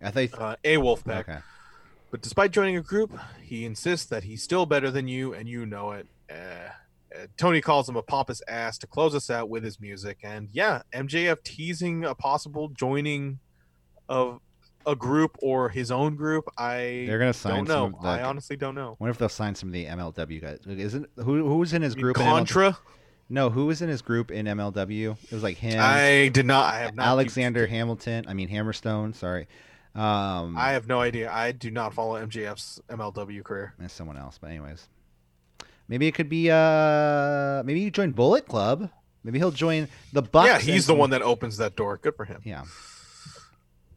I thought. uh, a wolf pack, okay. But despite joining a group, he insists that he's still better than you, and you know it. Uh, uh, Tony calls him a pompous ass to close us out with his music, and yeah, MJF teasing a possible joining of a group or his own group. I They're gonna sign don't know. some. Of the, I honestly don't know. wonder if they'll sign some of the MLW guys. Isn't who who was in his group? mean in MLW? Contra. No, who was in his group in MLW? It was like him, I did not. I have not. Alexander Hamilton. I mean Hammerstone. Sorry, um, I have no idea. I do not follow MJF's MLW career. and someone else. But anyways, maybe it could be. Uh, maybe you join Bullet Club. Maybe he'll join the Bucks. yeah, and he's the one that opens that door. Good for him. Yeah,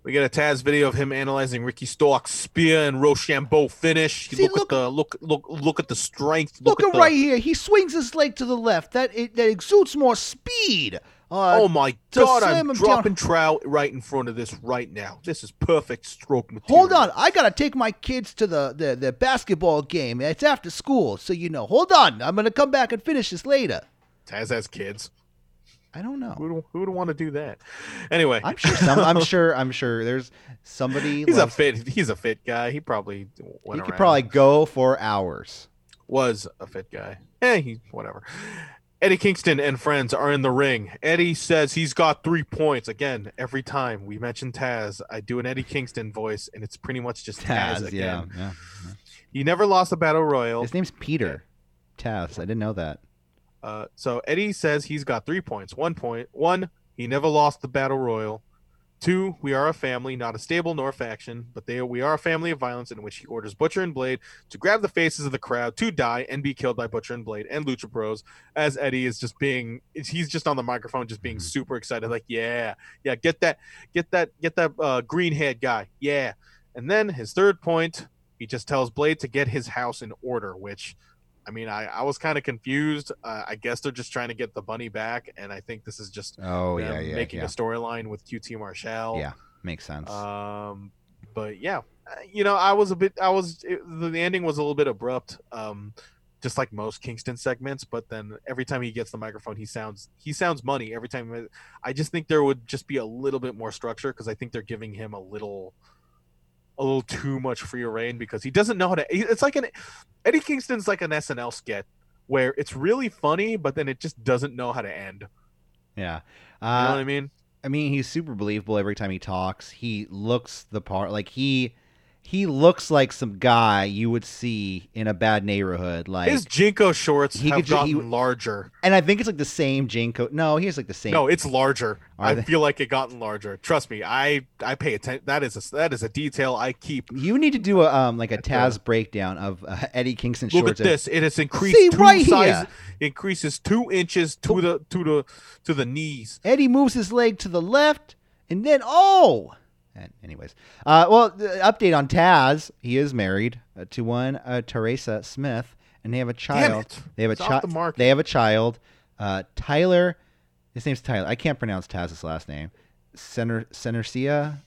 We get a Taz video of him analyzing Ricky Starks' spear and Roshambo finish. See, look, look- at the look, look, look at the strength. look, at at the, right here. He swings his leg to the left. That it, that exudes more speed. Uh, Oh my God! I'm dropping trout right in front of this right now. This is perfect stroke material. Hold on, I gotta take my kids to the, the, the basketball game. It's after school, so you know. Hold on, I'm gonna come back and finish this later. Taz has kids. I don't know. Who would, who would want to do that? Anyway, I'm sure some. I'm sure. I'm sure there's somebody. he's a fit. He's a fit guy. He probably went He could around. probably go for hours. was a fit guy. Eh, he whatever. Eddie Kingston and friends are in the ring. Eddie says he's got three points. Again, every time we mention Taz, I do an Eddie Kingston voice, and it's pretty much just Taz, Taz, again. yeah, yeah. He never lost a battle royal. His name's Peter. Taz. I didn't know that. Uh, so Eddie says he's got three points. One point. One, he never lost the battle royal. Two, we are a family, not a stable nor a faction, but they we are a family of violence in which he orders Butcher and Blade to grab the faces of the crowd to die and be killed by Butcher and Blade and Lucha Bros. As Eddie is just being, he's just on the microphone, just being Mhm. super excited, like yeah, yeah, get that, get that, get that uh, green head guy, yeah. And then his third point, he just tells Blade to get his house in order, which I mean, I, I was kind of confused. Uh, I guess they're just trying to get the bunny back, and I think this is just Oh yeah, yeah, making yeah. a storyline with QT Marshall. Yeah, makes sense. Um, but yeah, uh, you know, I was a bit, I was, it, the, the ending was a little bit abrupt. Um, just like most Kingston segments, but then every time he gets the microphone, he sounds he sounds money every time. I just think there would just be a little bit more structure because I think they're giving him a little, a little too much free reign because he doesn't know how to. It's like an Eddie Kingston's like an SNL skit where it's really funny, but then it just doesn't know how to end. yeah. You know Uh, what I mean? I mean, he's super believable every time he talks. He looks the part. Like he he looks like some guy you would see in a bad neighborhood. Like, His JNCO shorts He have could ju- he- gotten larger. and I think it's like the same JNCO. No, he has like the same. No, it's larger. Are I they? feel like it gotten larger. Trust me, I I pay attention. That is a that is a detail I keep. You need to do a um like a Taz breakdown of uh, Eddie Kingston Look shorts. at this. It has increased See, two right size. Increases two inches to the to the to the knees. Eddie moves his leg to the left, and then oh. And anyways, uh, well, the update on Taz. He is married uh, to one uh, Teresa Smith, and they have a child. They have a It's child. the. They have a child. Uh, Tyler. His name's Tyler. I can't pronounce Taz's last name. Sener Senercia.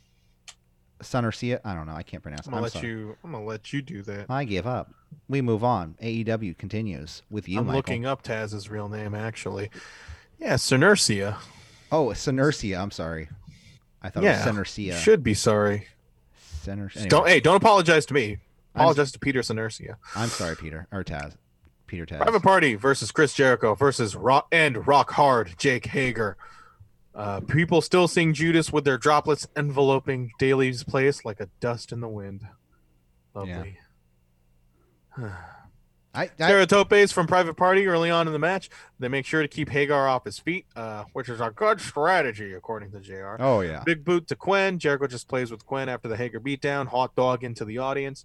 Sonercia. I don't know. I can't pronounce. I'm gonna I'm let sorry. you. I'm gonna let you do that. I give up. We move on. AEW continues with you, I'm Michael. looking up Taz's real name actually. Yeah, Sinercia. Oh, Senercia. I'm sorry. I thought Yeah, it was Senercia. Should be sorry. Sener- Don't hey, don't apologize to me. I'm- Apologize to Peter Sinercia. I'm sorry, Peter or Taz. Peter Taz. Private Party versus Chris Jericho versus Rock and Rock Hard Jake Hager. Uh, people still seeing Judas with their droplets enveloping Daily's place like a dust in the wind. Lovely. I, I, Teratopes from Private Party early on in the match. They make sure to keep Hager off his feet, uh, which is a good strategy, according to JR. oh yeah. Big boot to Quinn. Jericho just plays with Quinn after the Hager beatdown. Hot dog into the audience.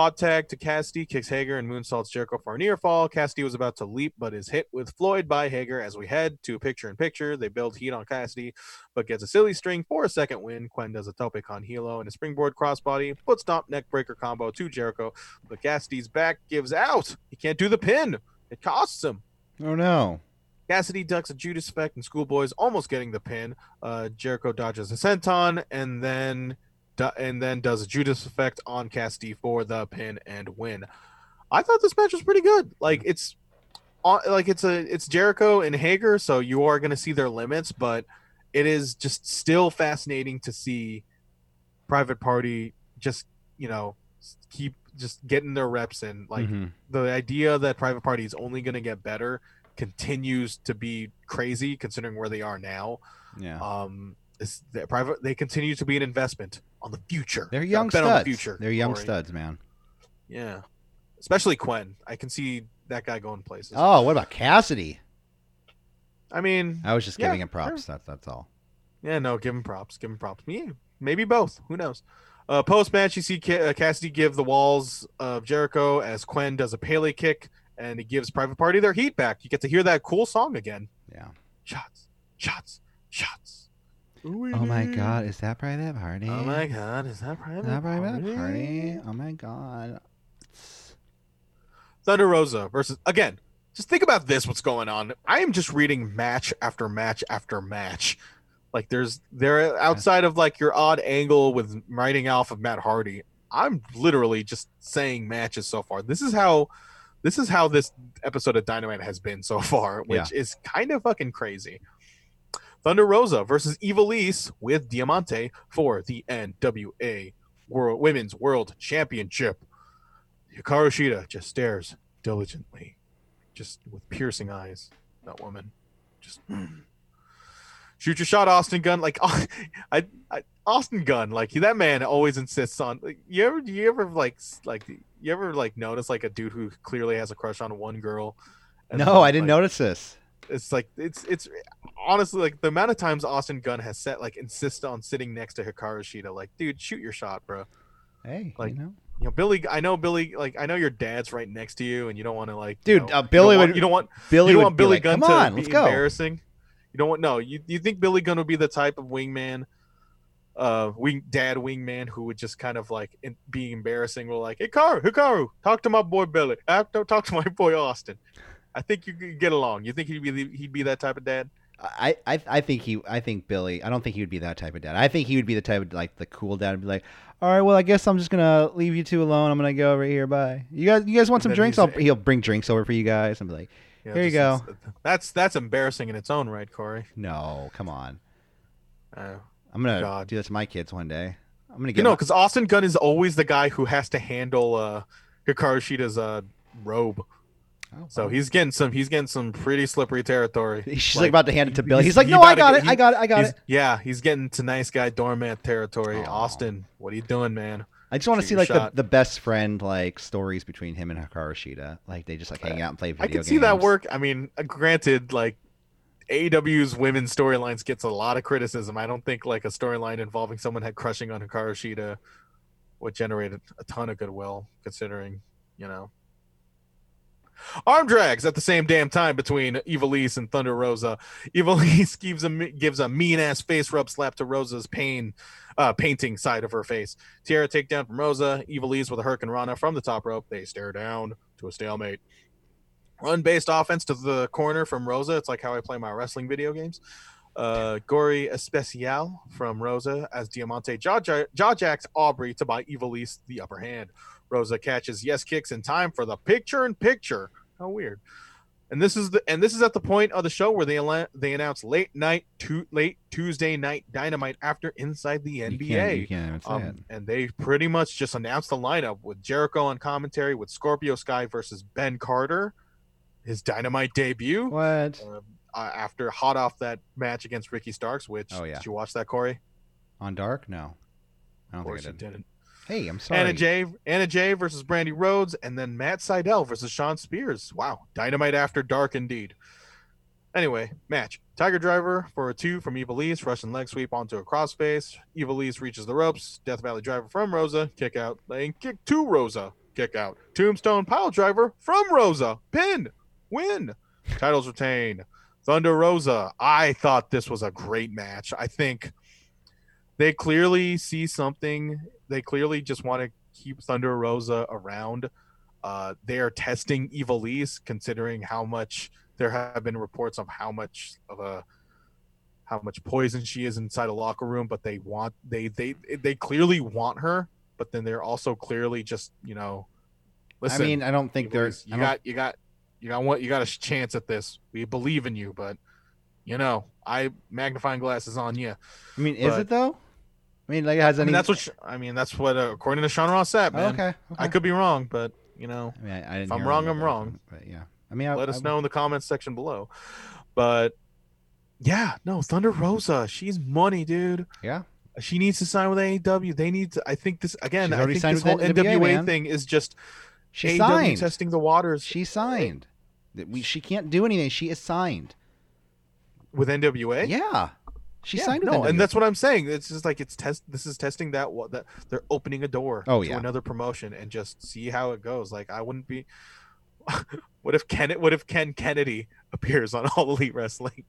Hot tag to Kassidy, kicks Hager and moonsaults Jericho for a near fall. Kassidy was about to leap, but is hit with Floyd by Hager as we head to picture in picture. They build heat on Kassidy, but gets a silly string for a second win. Quinn does a tope con hilo and a springboard crossbody, foot stomp neck breaker combo to Jericho, but Kassidy's back gives out. He can't do the pin. It costs him. Oh no. Kassidy ducks a Judas effect and Schoolboy's almost getting the pin. Uh, Jericho dodges a senton and then and then does a Judas effect on Kassidy for the pin and win. I thought this match was pretty good. Like it's like it's a it's Jericho and Hager, so you are going to see their limits, but it is just still fascinating to see Private Party just you know keep just getting their reps in. Like Mhm. the idea that private party is only going to get better continues to be crazy considering where they are now Yeah. um is that private they continue to be an investment on the future They're young bet studs. on the future They're young Corey. studs, man. yeah especially Quinn I can see that guy going places Oh, what about Kassidy? I mean I was just Yeah, giving him props. That's that's all. yeah no give him props give him props yeah, maybe both who knows uh, post match, you see uh, Cassidy give the walls of Jericho as Quinn does a Pele kick, and he gives Private Party their heat back. You get to hear that cool song again. Yeah. shots, shots, shots. Oh my God, is that private party? Oh my god, is that private, Is that private party? party? Oh my God. Thunder Rosa versus again. Just think about this. What's going on? I am just reading match after match after match. Like there's there outside of like your odd angle with writing off of Matt Hardy. I'm literally just saying matches so far. This is how this is how this episode of Dynamite has been so far, which is kind of fucking crazy. Thunder Rosa versus Ivelisse with Diamante for the NWA World Women's World Championship. Hikaru Shida just stares diligently, just with piercing eyes. That woman, just shoot your shot, Austin Gunn. Like I, I Austin Gunn, like that man always insists on. Like, you ever, you ever like, like, you ever like notice like a dude who clearly has a crush on one girl? No, I didn't like, notice this. It's like it's it's honestly like the amount of times Austin Gunn has set like insist on sitting next to Hikaru Shida. Like, dude, shoot your shot, bro. Hey, like, you know. You know, Billy. I know Billy. Like, I know your dad's right next to you, and you don't want to like, Dude, you know, uh, Billy want- would- You don't want. Billy you don't want Billy like, Gunn "Come to on, be let's go." embarrassing. You don't want. No, you you think Billy Gunn would be the type of wingman, uh, wing dad wingman who would just kind of like in, be embarrassing? Or like, Hikaru, Hikaru, talk to my boy Billy. Don't talk to my boy Austin. I think you could get along. You think he'd be the- he'd be that type of dad? I, I I think he I think Billy I don't think he would be that type of dad. I think he would be the type of like the cool dad and be like, all right, well I guess I'm just gonna leave you two alone. I'm gonna go over here. Bye. You guys you guys want some drinks? I'll, he'll bring drinks over for you guys and be like, Yeah, Here you go. That's that's embarrassing in its own right, Corey. no, come on. Uh, I'm gonna God. do that to my kids one day. I'm gonna get you know, my- because Austin Gunn is always the guy who has to handle uh, Hikaru Shida's uh, robe. Oh, So wow. he's getting some he's getting some pretty slippery territory. He's like, about to hand it to he- Billy. He's, like, he no, I got get- it, I got it, I got he's- it. Yeah, he's getting to nice guy doormat territory. Austin, what are you doing, man? I just want to see like the, the best friend like stories between him and Hikaru Shida. Like they just like hang out and play video I can games. see that work. I mean, uh, granted, like AEW's women's storylines gets a lot of criticism. I don't think like a storyline involving someone had crushing on Hikaru Shida would generate a ton of goodwill, considering you know. Arm drags at the same damn time between Ivelisse and Thunder Rosa. Ivelisse gives a gives a mean ass face rub slap to Rosa's pain, uh, painting side of her face. Tiara takedown from Rosa. Ivelisse with a Hurricanrana from the top rope. They stare down to a stalemate run based offense to the corner from Rosa. It's like how I play my wrestling video games. Uh, Gory Especial from Rosa as Diamante jaw, jaw jacks Aubrey to buy Ivelisse the upper hand. Rosa catches yes kicks in time for the picture in picture. How weird. And this is the and this is at the point of the show where they ala- they announce late night to late Tuesday night dynamite after inside the You NBA. can't, you can't say it. Um, and they pretty much just announced the lineup with Jericho on commentary with Scorpio Sky versus Ben Carter, his Dynamite debut What? uh, uh, after hot off that match against Ricky Starks. Which Oh, yeah. did you watch that, Corey? On Dark? No. I don't think I you did. didn't. Hey, I'm sorry. Anna Jay, Anna Jay versus Brandi Rhodes, and then Matt Sydal versus Shawn Spears. Wow, Dynamite after dark indeed. Anyway, match. Tiger Driver for a two from Ivelisse, Russian leg sweep onto a crossface. Ivelisse reaches the ropes. Death Valley Driver from Rosa, kick out, laying kick to Rosa, kick out. Tombstone Pile Driver from Rosa, pin, win. Titles retain. Thunder Rosa. I thought this was a great match. I think they clearly see something. They clearly just want to keep Thunder Rosa around. Uh, they are testing Ivelisse, considering how much there have been reports of how much of a how much poison she is inside a locker room. But they want they they they clearly want her, but then they're also clearly just you know. Listen, I mean, I don't think Ivelisse, there's. you got you got you got what you got a chance at this. We believe in you, but you know, I magnifying glasses on you. I mean, is it though? I mean, like, has any? I mean, that's what sh- I mean. That's what uh, according to Sean Ross said, Oh, man. okay. okay. I could be wrong, but you know, I mean, I, I didn't if I'm wrong, I'm wrong. But yeah, I mean, I, let us know in the comments section below. But yeah, no, Thunder Rosa, she's money, dude. Yeah. She needs to sign with AEW. They need to. I think this again. I think this whole NWA, thing is just She AEW signed. testing the waters She signed. We, she can't do anything. She is signed. with NWA. Yeah. She Yeah, signed with no, NWA. and that's what I'm saying. It's just like it's test. This is testing that what that they're opening a door Oh, to yeah. another promotion and just see how it goes. Like I wouldn't be. what if Ken? What if Ken Kennedy appears on All Elite Wrestling?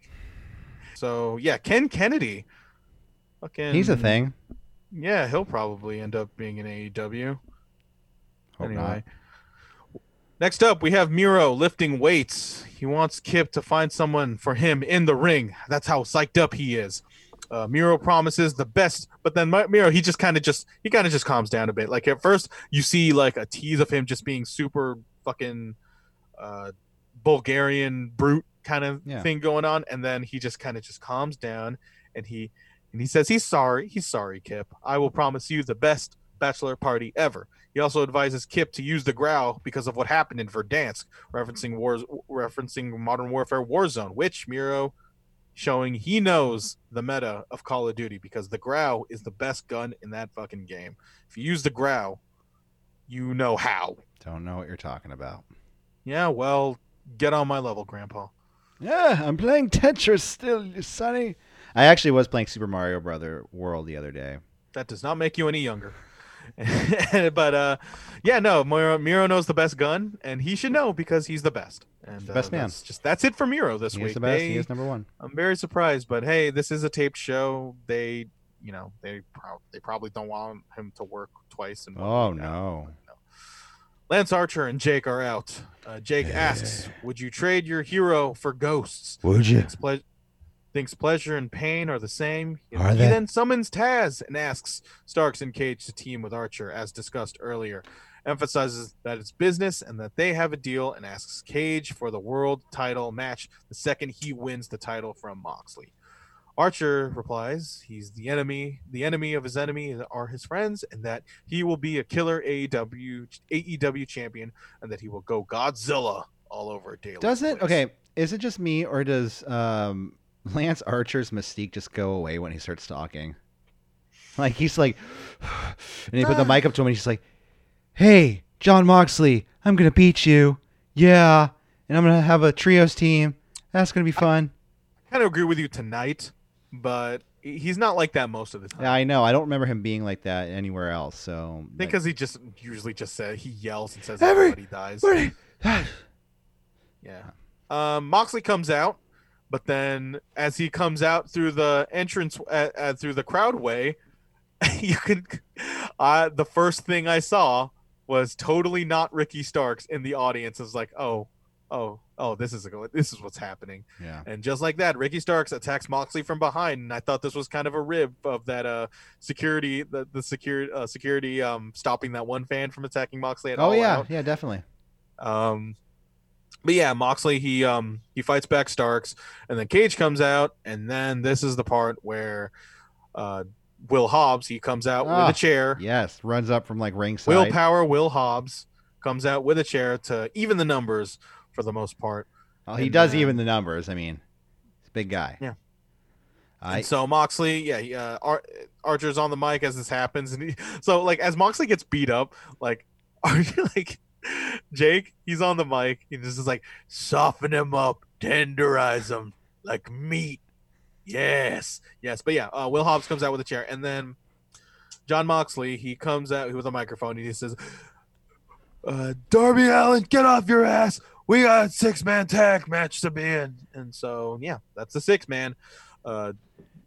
So yeah, Ken Kennedy. Fucking, He's a thing. Yeah, he'll probably end up being in AEW. Hope anyway. Next up, we have Miro lifting weights. He wants Kip to find someone for him in the ring. That's how psyched up he is. Uh, Miro promises the best, but then Mi- Miro he just kind of just he kind of just calms down a bit. Like at first, you see like a tease of him just being super fucking uh, Bulgarian brute kind of Yeah. thing going on, and then he just kind of just calms down and he and he says he's sorry. He's sorry, Kip. I will promise you the best bachelor party ever. He also advises Kip to use the Grau because of what happened in Verdansk, referencing wars, referencing Modern Warfare Warzone, which Miro showing he knows the meta of Call of Duty because the Grau is the best gun in that fucking game. If you use the Grau, you know how. Don't know what you're talking about. Yeah, well, get on my level, Grandpa. Yeah, I'm playing Tetris still, Sonny. I actually was playing Super Mario Brother World the other day. That does not make you any younger. but uh, yeah, no, Miro, Miro knows the best gun, and he should know because he's the best. And the best uh, man. That's just that's it for Miro this He week. is the best. They- he is number one. I'm very surprised, but hey, this is a taped show. They, you know, they prob- they probably don't want him to work twice. In oh no. Lance Archer and Jake are out. Uh, Jake asks, "Would you trade your hero for ghosts?" Would you? Thinks, ple- thinks pleasure and pain are the same. Are he they? then summons Taz and asks Starks and Cage to team with Archer, as discussed earlier. Emphasizes that it's business and that they have a deal, and asks Cage for the world title match the second he wins the title from Moxley. Archer replies he's the enemy, the enemy of his enemy are his friends, and that he will be a killer AEW AEW champion, and that he will go Godzilla all over daily. Does it? Place. Okay. Is it just me or does um, Lance Archer's mystique just go away when he starts talking? Like he's like, and he put the mic up to him, and he's like, "Hey, John Moxley, I'm gonna beat you. Yeah, and I'm gonna have a trios team. That's gonna be fun." I kind of agree with you tonight, but he's not like that most of the time. Yeah, I know. I don't remember him being like that anywhere else. So because he just usually just says he yells and says everybody dies. Yeah. Um, Moxley comes out, but then as he comes out through the entrance, uh, uh, through the crowd way, you could. Uh, the first thing I saw was totally not Ricky Starks in the audience. It was like, oh, oh, oh, this is a, this is what's happening. yeah, And just like that, Ricky Starks attacks Moxley from behind, and I thought this was kind of a rib of that uh security, the the security uh, security um stopping that one fan from attacking Moxley at oh all Oh yeah, out. yeah, definitely. Um, but yeah, Moxley he um he fights back Starks, and then Cage comes out, and then this is the part where uh Will Hobbs he comes out Ah, with a chair. Yes, runs up from like ringside. Willpower Will Hobbs comes out with a chair to even the numbers for the most part. Oh, he and does then- even the numbers. I mean, he's a big guy. Yeah. I And so Moxley, yeah, he, uh, Ar- Archer's on the mic as this happens, and he, so like as Moxley gets beat up, like Archer, like Jake, he's on the mic, he just is like soften him up, tenderize him like meat. Yes, yes, but yeah, uh, Will Hobbs comes out with a chair, and then John Moxley he comes out with a microphone and he says, uh, "Darby Allin, get off your ass." We got a six man tag match to be in. And so, yeah, that's the six man. Uh,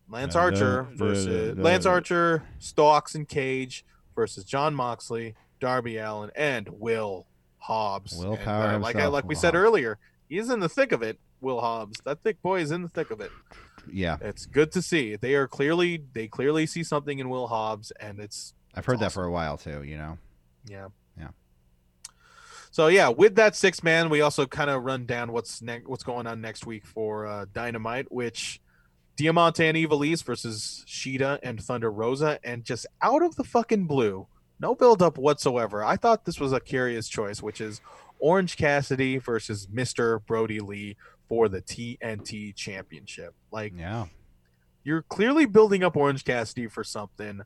Lance Archer versus Lance. Archer, Starks and Cage versus John Moxley, Darby Allin, and Will Hobbs. Will And, Power uh, like I, like we Will said Hobbs. earlier, he's in the thick of it. Will Hobbs, that thick boy is in the thick of it. yeah, It's good to see. They are clearly they clearly see something in Will Hobbs, and it's I've heard that awesome. for a while too. You know. yeah. Yeah. So yeah, with that six man, we also kind of run down what's next, what's going on next week for uh, Dynamite, which Diamante and Ivelisse versus Shida and Thunder Rosa, and just out of the fucking blue, no build up whatsoever. I thought this was a curious choice, which is Orange Cassidy versus Mister Brody Lee for the TNT Championship. Like Yeah. you're clearly building up Orange Cassidy for something.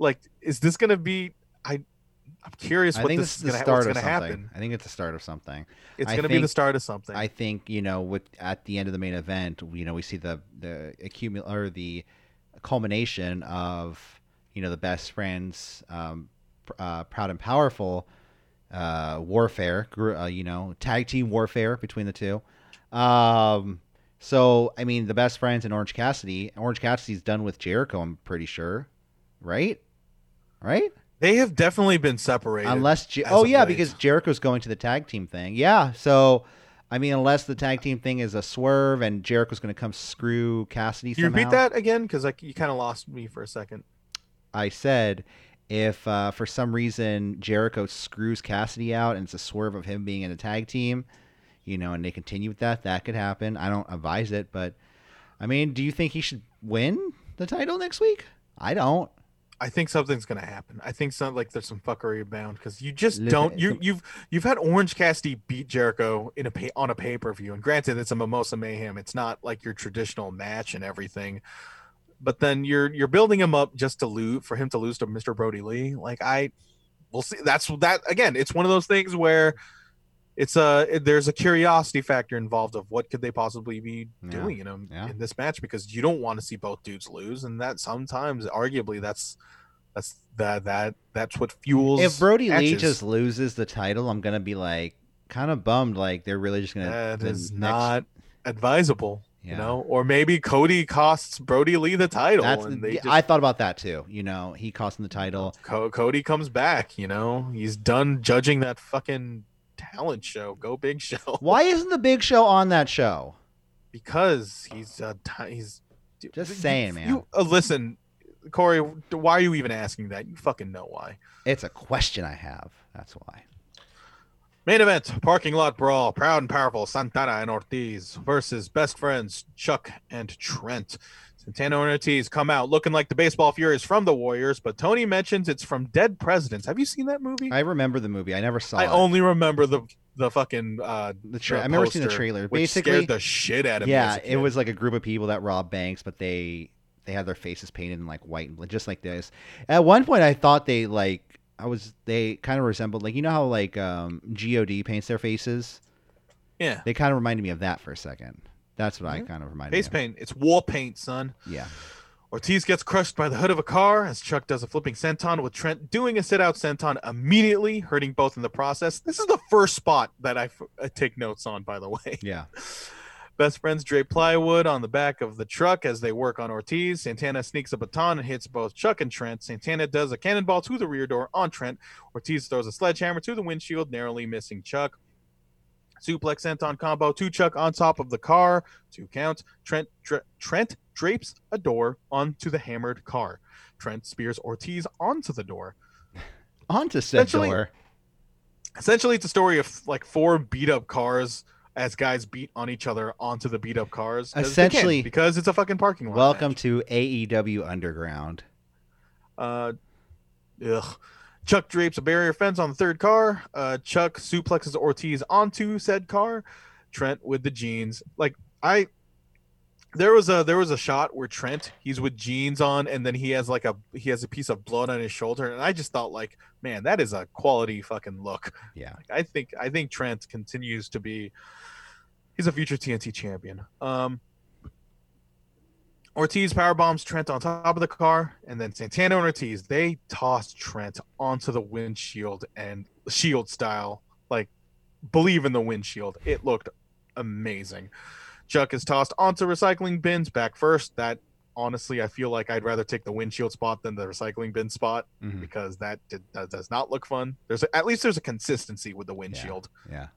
Like, is this gonna be? I, I'm curious I what think this is the gonna, start what's of gonna something. happen. I think it's the start of something. It's I gonna be the start of something. I think you know, with at the end of the main event, you know, we see the the accumul or the culmination of you know the best friends, um, pr- uh, proud and powerful, uh, warfare. Uh, you know, tag team warfare between the two. Um, so I mean, the best friends and Orange Cassidy. Orange Cassidy's done with Jericho. I'm pretty sure, right? Right? they have definitely been separated. Unless, Jer- oh yeah, late. because Jericho's going to the tag team thing. Yeah, so I mean, unless the tag team thing is a swerve and Jericho's going to come screw Cassidy Can you somehow. repeat that again? Because like you kind of lost me for a second. I said if uh, for some reason Jericho screws Cassidy out and it's a swerve of him being in a tag team, you know, and they continue with that, that could happen. I don't advise it, but I mean, do you think he should win the title next week? I don't. I think something's gonna happen. I think some like there's some fuckery bound because you just Listen, don't. You you've you've had Orange Cassidy beat Jericho in a pay, on a pay per view, and granted, it's a Mimosa Mayhem. It's not like your traditional match and everything, but then you're you're building him up just to lose for him to lose to Mr. Brody Lee. Like I, we'll see. That's that again. It's one of those things where it's a there's a curiosity factor involved of what could they possibly be Yeah. doing in, a, Yeah. in this match because you don't want to see both dudes lose, and that sometimes arguably that's that's that that that's what fuels. If Brody Lee just loses the title, I'm gonna be like kind of bummed. Like they're really just gonna. that is next- not advisable, Yeah. you know, or maybe Cody costs Brody Lee the title, That's, and they just, I thought about that too. You know, he cost him the title. Co- Cody comes back. You know, he's done judging that fucking talent show. Go Big Show. Why isn't the Big Show on that show? because he's uh, ti- he's Just saying, man. You, uh, listen, Corey, why are you even asking that? You fucking know why. It's a question I have. That's why. Main event, parking lot brawl, proud and powerful Santana and Ortiz versus best friends Chuck and Trent. Santana and Ortiz come out looking like the baseball furies from the Warriors, but Tony mentions it's from Dead Presidents. Have you seen that movie? I remember the movie. I never saw I it. only remember the the fucking uh the tra- the I remember seeing the trailer. which Basically, scared the shit out of me. yeah, it was like a group of people that robbed banks, but they they had their faces painted in like white and just like this. At one point, I thought they like I was they kind of resembled like you know how like um, God paints their faces. Yeah. They kind of reminded me of that for a second. That's what I Mhm. kind of reminded Face me. paint. It's war paint, son. Yeah. Ortiz gets crushed by the hood of a car as Chuck does a flipping senton with Trent doing a sit out senton immediately, hurting both in the process. This is the first spot that I, f- I take notes on, by the way. Yeah. Best friends drape plywood on the back of the truck as they work on Ortiz. Santana sneaks a baton and hits both Chuck and Trent. Santana does a cannonball to the rear door on Trent. Ortiz throws a sledgehammer to the windshield, narrowly missing Chuck. Suplex senton combo to Chuck on top of the car. Two counts. Trent dra- Trent drapes a door onto the hammered car. Trent spears Ortiz onto the door. Onto said Essentially- door. Essentially, it's a story of like four beat up cars as guys beat on each other onto the beat up cars. Essentially- because it's a fucking parking lot. Welcome match. to AEW Underground. Uh, ugh. Chuck drapes a barrier fence on the third car. Uh, Chuck suplexes Ortiz onto said car. Trent with the jeans. Like I, there was a there was a shot where Trent he's with jeans on, and then he has like a he has a piece of blood on his shoulder, and I just thought like, man, that is a quality fucking look. Yeah. I think I think Trent continues to be he's a future TNT champion. Um Ortiz power bombs Trent on top of the car, and then Santana and Ortiz they toss Trent onto the windshield and shield style, like believe in the windshield. It looked amazing. Chuck is tossed onto recycling bins back first. That honestly, I feel like I'd rather take the windshield spot than the recycling bin spot Mhm. because that, did, that does not look fun. There's a, at least there's a consistency with the windshield. Yeah.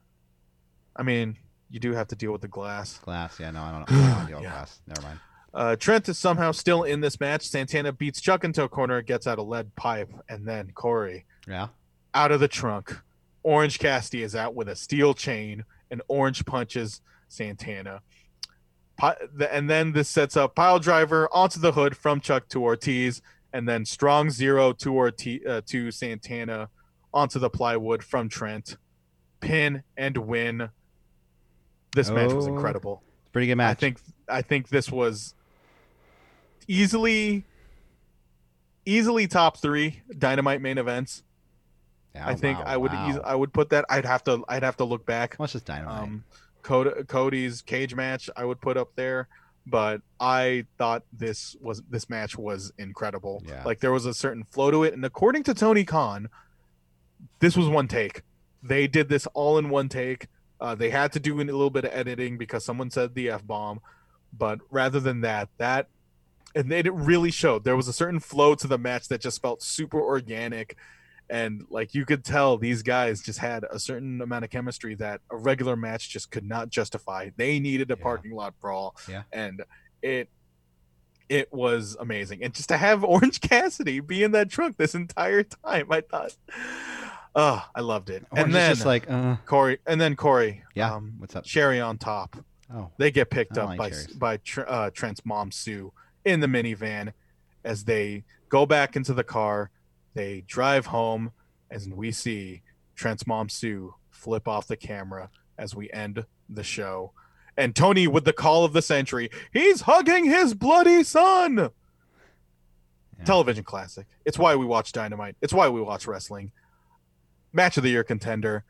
I mean, you do have to deal with the glass. Glass. Yeah. No, I don't know. I don't deal with Yeah. glass. Never mind. Uh, Trent is somehow still in this match. Santana beats Chuck into a corner, gets out a lead pipe, and then Corey Yeah. out of the trunk. Orange Cassidy is out with a steel chain, and Orange punches Santana. And then this sets up pile driver onto the hood from Chuck to Ortiz, and then strong zero to Ortiz uh, to Santana onto the plywood from Trent. Pin and win. This match was Oh. incredible. Pretty good match. I think I think this was easily easily top three dynamite main events. Yeah, I think wow, I would wow. eas- I would put that. I'd have to I'd have to look back. What's just dynamite? Um, Cody's cage match I would put up there, but I thought this was this match was incredible. Yeah. Like there was a certain flow to it, and according to Tony Khan, this was one take. They did this all in one take. Uh, they had to do a little bit of editing because someone said the f bomb, but rather than that, that and it really showed. There was a certain flow to the match that just felt super organic, and like you could tell these guys just had a certain amount of chemistry that a regular match just could not justify. They needed a Yeah. parking lot brawl, Yeah. and it it was amazing. And just to have Orange Cassidy be in that trunk this entire time, I thought, oh, I loved it. Orange and then just like, uh, Corey, and then Corey, yeah. um, what's up? Cherry on top. Oh, They get picked up like by cherries. by uh, Trent's mom Sue in the minivan as they go back into the car. They drive home, as we see Trent's mom Sue flip off the camera as we end the show. And Tony with the call of the century. He's hugging his bloody son. Yeah. Television classic. It's why we watch Dynamite. It's why we watch wrestling. Match of the year contender.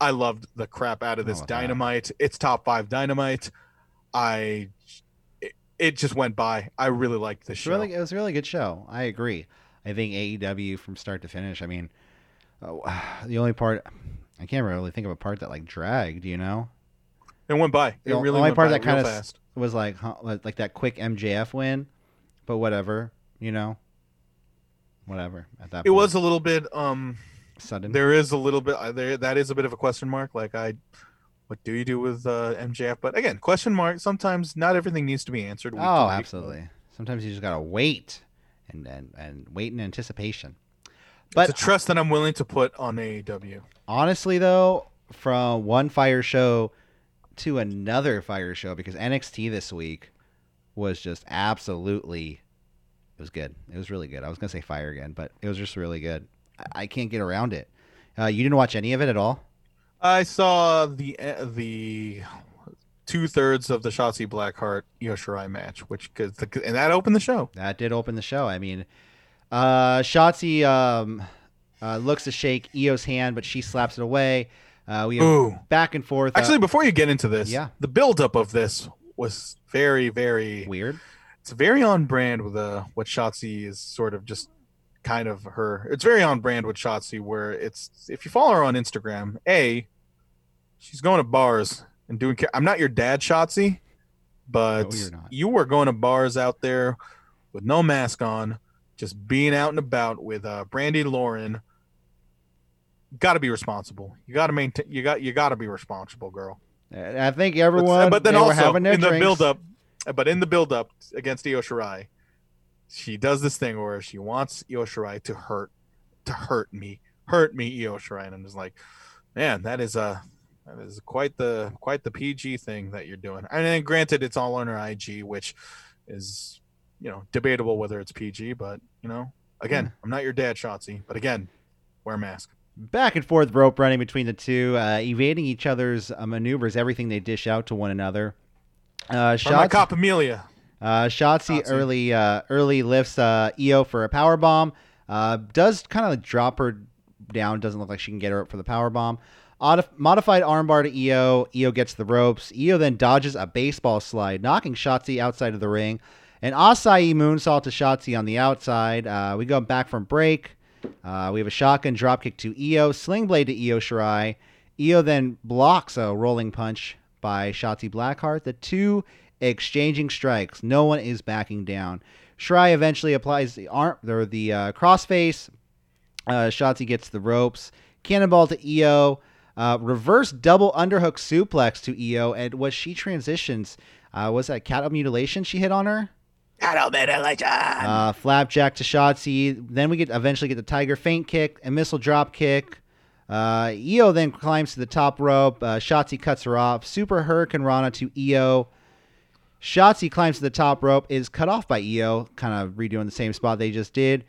I loved the crap out of this love that. Dynamite. It's top five Dynamite. I. It, just went by. I really liked this It's show. really, it was a really good show. I agree. I think AEW from start to finish. I mean, oh, the only part I can't really think of a part that like dragged. You know, it went by. It The really only went part by that kinda fast. was like huh, like like that quick MJF win, but whatever. You know, whatever. At that It point. was a little bit. Um, sudden. there is a little bit. uh, There that is a bit of a question mark. Like I, what do you do with uh, MJF? But again, question mark. Sometimes not everything needs to be answered. Oh, absolutely. Sometimes you just gotta wait and and, and wait in anticipation. But it's a trust that I'm willing to put on AEW. honestly, though, from one fire show to another fire show, because NXT this week was just absolutely. It was good. It was really good. I was gonna say fire again, but it was just really good. I, I can't get around it. Uh, you didn't watch any of it at all. I saw the uh, the two thirds of the Shotzi Blackheart Io Shirai match, which cause the, and that opened the show. That did open the show. I mean, uh, Shotzi um, uh, looks to shake Io's hand, but she slaps it away. Uh, we have Ooh. back and forth. uh, Actually, before you get into this, Yeah. the buildup of this was very, very weird. it's very on brand with uh, what Shotzi is sort of just kind of her. It's very on brand with Shotzi, where it's if you follow her on Instagram, a she's going to bars and doing. I'm not your dad, Shotzi, but No, you were going to bars out there with no mask on, just being out and about with uh, Brandi Lauren. Got to be responsible. You got to maintain. You got. You got to be responsible, girl. I think everyone. but then also in the drinks. build up, but in the build up against Io Shirai, she does this thing where she wants Io Shirai to hurt, to hurt me, hurt me, Io Shirai, and I'm just like, man, that is a, that is quite the quite the PG thing that you're doing. And then granted, it's all on her IG, which is, you know, debatable whether it's PG, but you know, again. I'm not your dad, Shotzi, but again, wear a mask. back and forth rope running between the two, uh, evading each other's uh, maneuvers, everything they dish out to one another. Uh, my Shotzi, cop Amelia. uh, Shotzi Shotzi. early uh, early lifts uh, Io for a power bomb. Uh, does kind of drop her down. Doesn't look like she can get her up for the power bomb. Modif- modified armbar to Io. Io gets the ropes. Io then dodges a baseball slide, knocking Shotzi outside of the ring. An Asai moonsault to Shotzi on the outside. Uh, we go back from break. Uh, we have a shotgun dropkick to Io, sling blade to Io Shirai. Io then blocks a rolling punch by Shotzi Blackheart. The two exchanging strikes. No one is backing down. Shirai eventually applies the arm or the uh, crossface. Uh, Shotzi gets the ropes. Cannonball to Io. Uh, reverse double underhook suplex to Io, And was she transitions? Uh, was that cattle mutilation she hit on her? Uh, flapjack to Shotzi. Then we get eventually get the tiger feint kick and missile drop kick. Uh, Io then climbs to the top rope. Uh, Shotzi cuts her off. Super Hurricanrana to Io. Shotzi climbs to the top rope, is cut off by Io, kind of redoing the same spot they just did.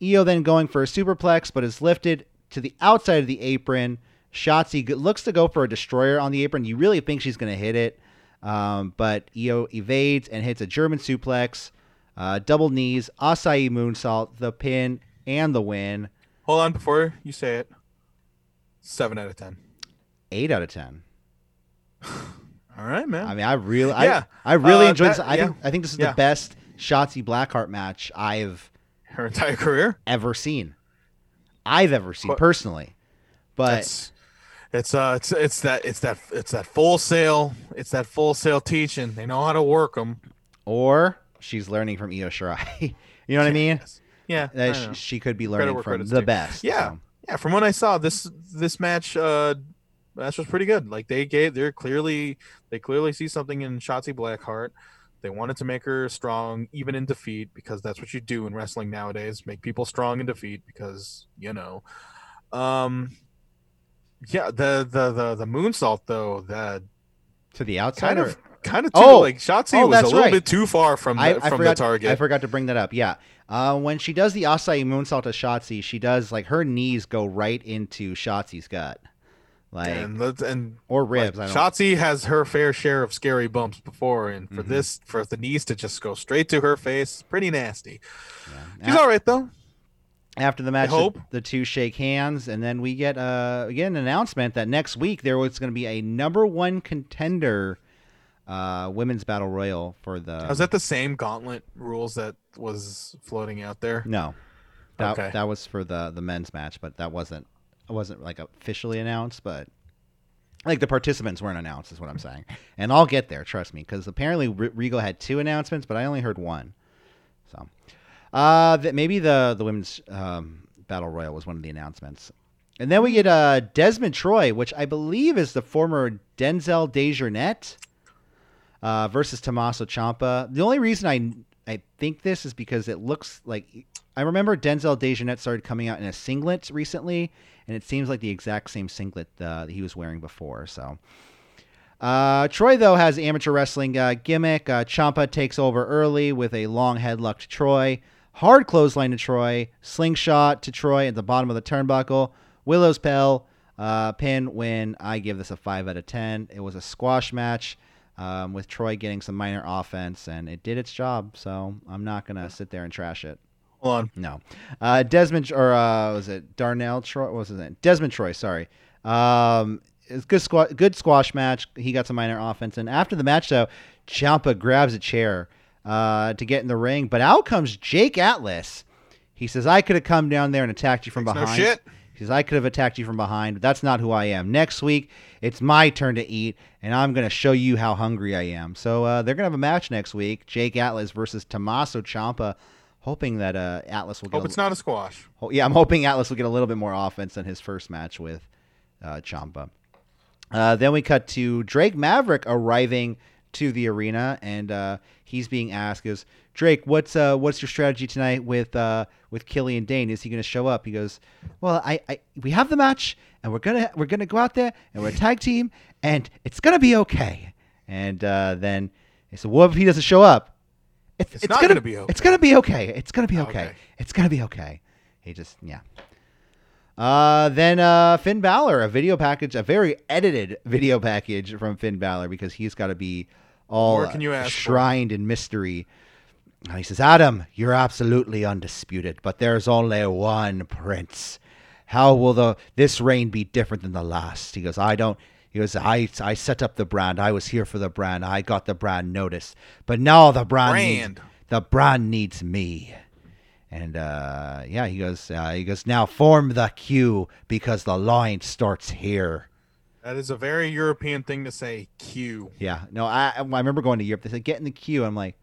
Io then going for a superplex, but is lifted to the outside of the apron. Shotzi looks to go for a destroyer on the apron. You really think she's going to hit it, um, but Io evades and hits a German suplex, uh, double knees, Asai moonsault, the pin, and the win. Hold on before you say it. Seven out of ten. Eight out of ten. All right, man. I mean, I really, Yeah. I, I really Uh, enjoyed that- this. I yeah. think, I think this is Yeah. the best Shotzi Blackheart match I've Her entire career. ever seen. I've ever seen personally. But It's it's uh it's it's that it's that it's that Full Sail it's that Full Sail teaching. They know how to work them. or she's learning from Io Shirai. you know what I mean? Yeah. I she, she could be learning from the due. best. Yeah. so. Yeah, from what I saw, this this match uh match was pretty good. Like they gave they're clearly they clearly see something in Shotzi Blackheart. They wanted to make her strong even in defeat because that's what you do in wrestling nowadays. Make people strong in defeat because, you know. Um yeah, the the the the moonsault though, that To the outside. kind or- of kind of too Oh! like Shotzi Oh, was a little right. bit too far from the, I, I from forgot, the target. I forgot to bring that up. Yeah. Uh, when she does the Asai moonsault to Shotzi, she does like her knees go right into Shotzi's gut, like and and or Like, ribs. I don't. Shotzi has her fair share of scary bumps before, and for Mhm. this, for the knees to just go straight to her face, pretty nasty. yeah. She's A- all right though. After the match, the, the two shake hands, and then we get uh, again an announcement that next week there was going to be a number one contender uh, women's battle royal for the. Was that the same gauntlet rules that was floating out there? No, that Okay. that was for the the men's match, but that wasn't it wasn't like officially announced, but like the participants weren't announced, is what I'm saying. And I'll get there, trust me, because apparently Re- Regal had two announcements, but I only heard one. So, uh, th- maybe the the women's um, battle royal was one of the announcements. And then we get uh, Desmond Troy, which I believe is the former Denzel Dejournette uh, versus Tommaso Ciampa. The only reason I I think this is because it looks like I remember Denzel Dejournette started coming out in a singlet recently, and it seems like the exact same singlet uh, that he was wearing before. So. Uh, Troy though has amateur wrestling uh, gimmick. Uh, Ciampa takes over early with a long headlock to Troy, hard clothesline to Troy, slingshot to Troy at the bottom of the turnbuckle, Willow's Bell, uh, pin win. I give this a five out of ten. It was a squash match. um, with Troy getting some minor offense, and it did its job. So I'm not gonna sit there and trash it. Hold on. No, uh, Desmond or uh, was it Darnell Troy? What was his name? Desmond Troy. Sorry. Um, it's good squash, good squash match. He got some minor offense, and after the match, though, Ciampa grabs a chair uh, to get in the ring, but out comes Jake Atlas. He says, "I could have come down there and attacked you from No behind." shit. He says, "I could have attacked you from behind, but that's not who I am. Next week, it's my turn to eat, and I'm going to show you how hungry I am." So uh, they're going to have a match next week: Jake Atlas versus Tommaso Ciampa. Hoping that uh, Atlas will get. Hope a- it's not a squash. Yeah, I'm hoping Atlas will get a little bit more offense than his first match with uh, Ciampa. Uh, then we cut to Drake Maverick arriving to the arena, and uh, he's being asked, "Is Drake, what's uh, what's your strategy tonight with uh, with Killian Dain? Is he going to show up?" He goes, "Well, I, I we have the match, and we're gonna we're gonna go out there, and we're a tag team, and it's gonna be okay." And uh, then he said, "What if he doesn't show up?" It's, It's not gonna be okay. It's gonna be okay. It's gonna be okay. Okay. It's gonna be okay. He just yeah. Uh, then uh, Finn Balor, a video package, a very edited video package from Finn Balor because he's got to be all More can you ask for? shrined in mystery. Uh, He says, "Adam, you're absolutely undisputed, but there's only one prince. How will the this reign be different than the last?" He goes, "I don't." He goes, "I I set up the brand. I was here for the brand. I got the brand noticed, but now the brand, Brand. Needs, the brand needs me." And uh, yeah, he goes. Uh, he goes. Now form the queue because the line starts here. That is a very European thing to say. Queue. Yeah. No, I I remember going to Europe. They said get in the queue. I'm like,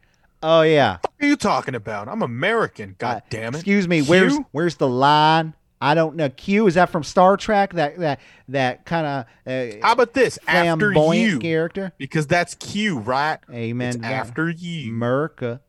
oh yeah. What are you talking about? I'm American. God Uh, damn it. Excuse me. Where's where's the line? I don't know. Q is that from Star Trek? That that that kind of uh, How about this? After you. character. Because that's Q, right? Amen. After you. Merca.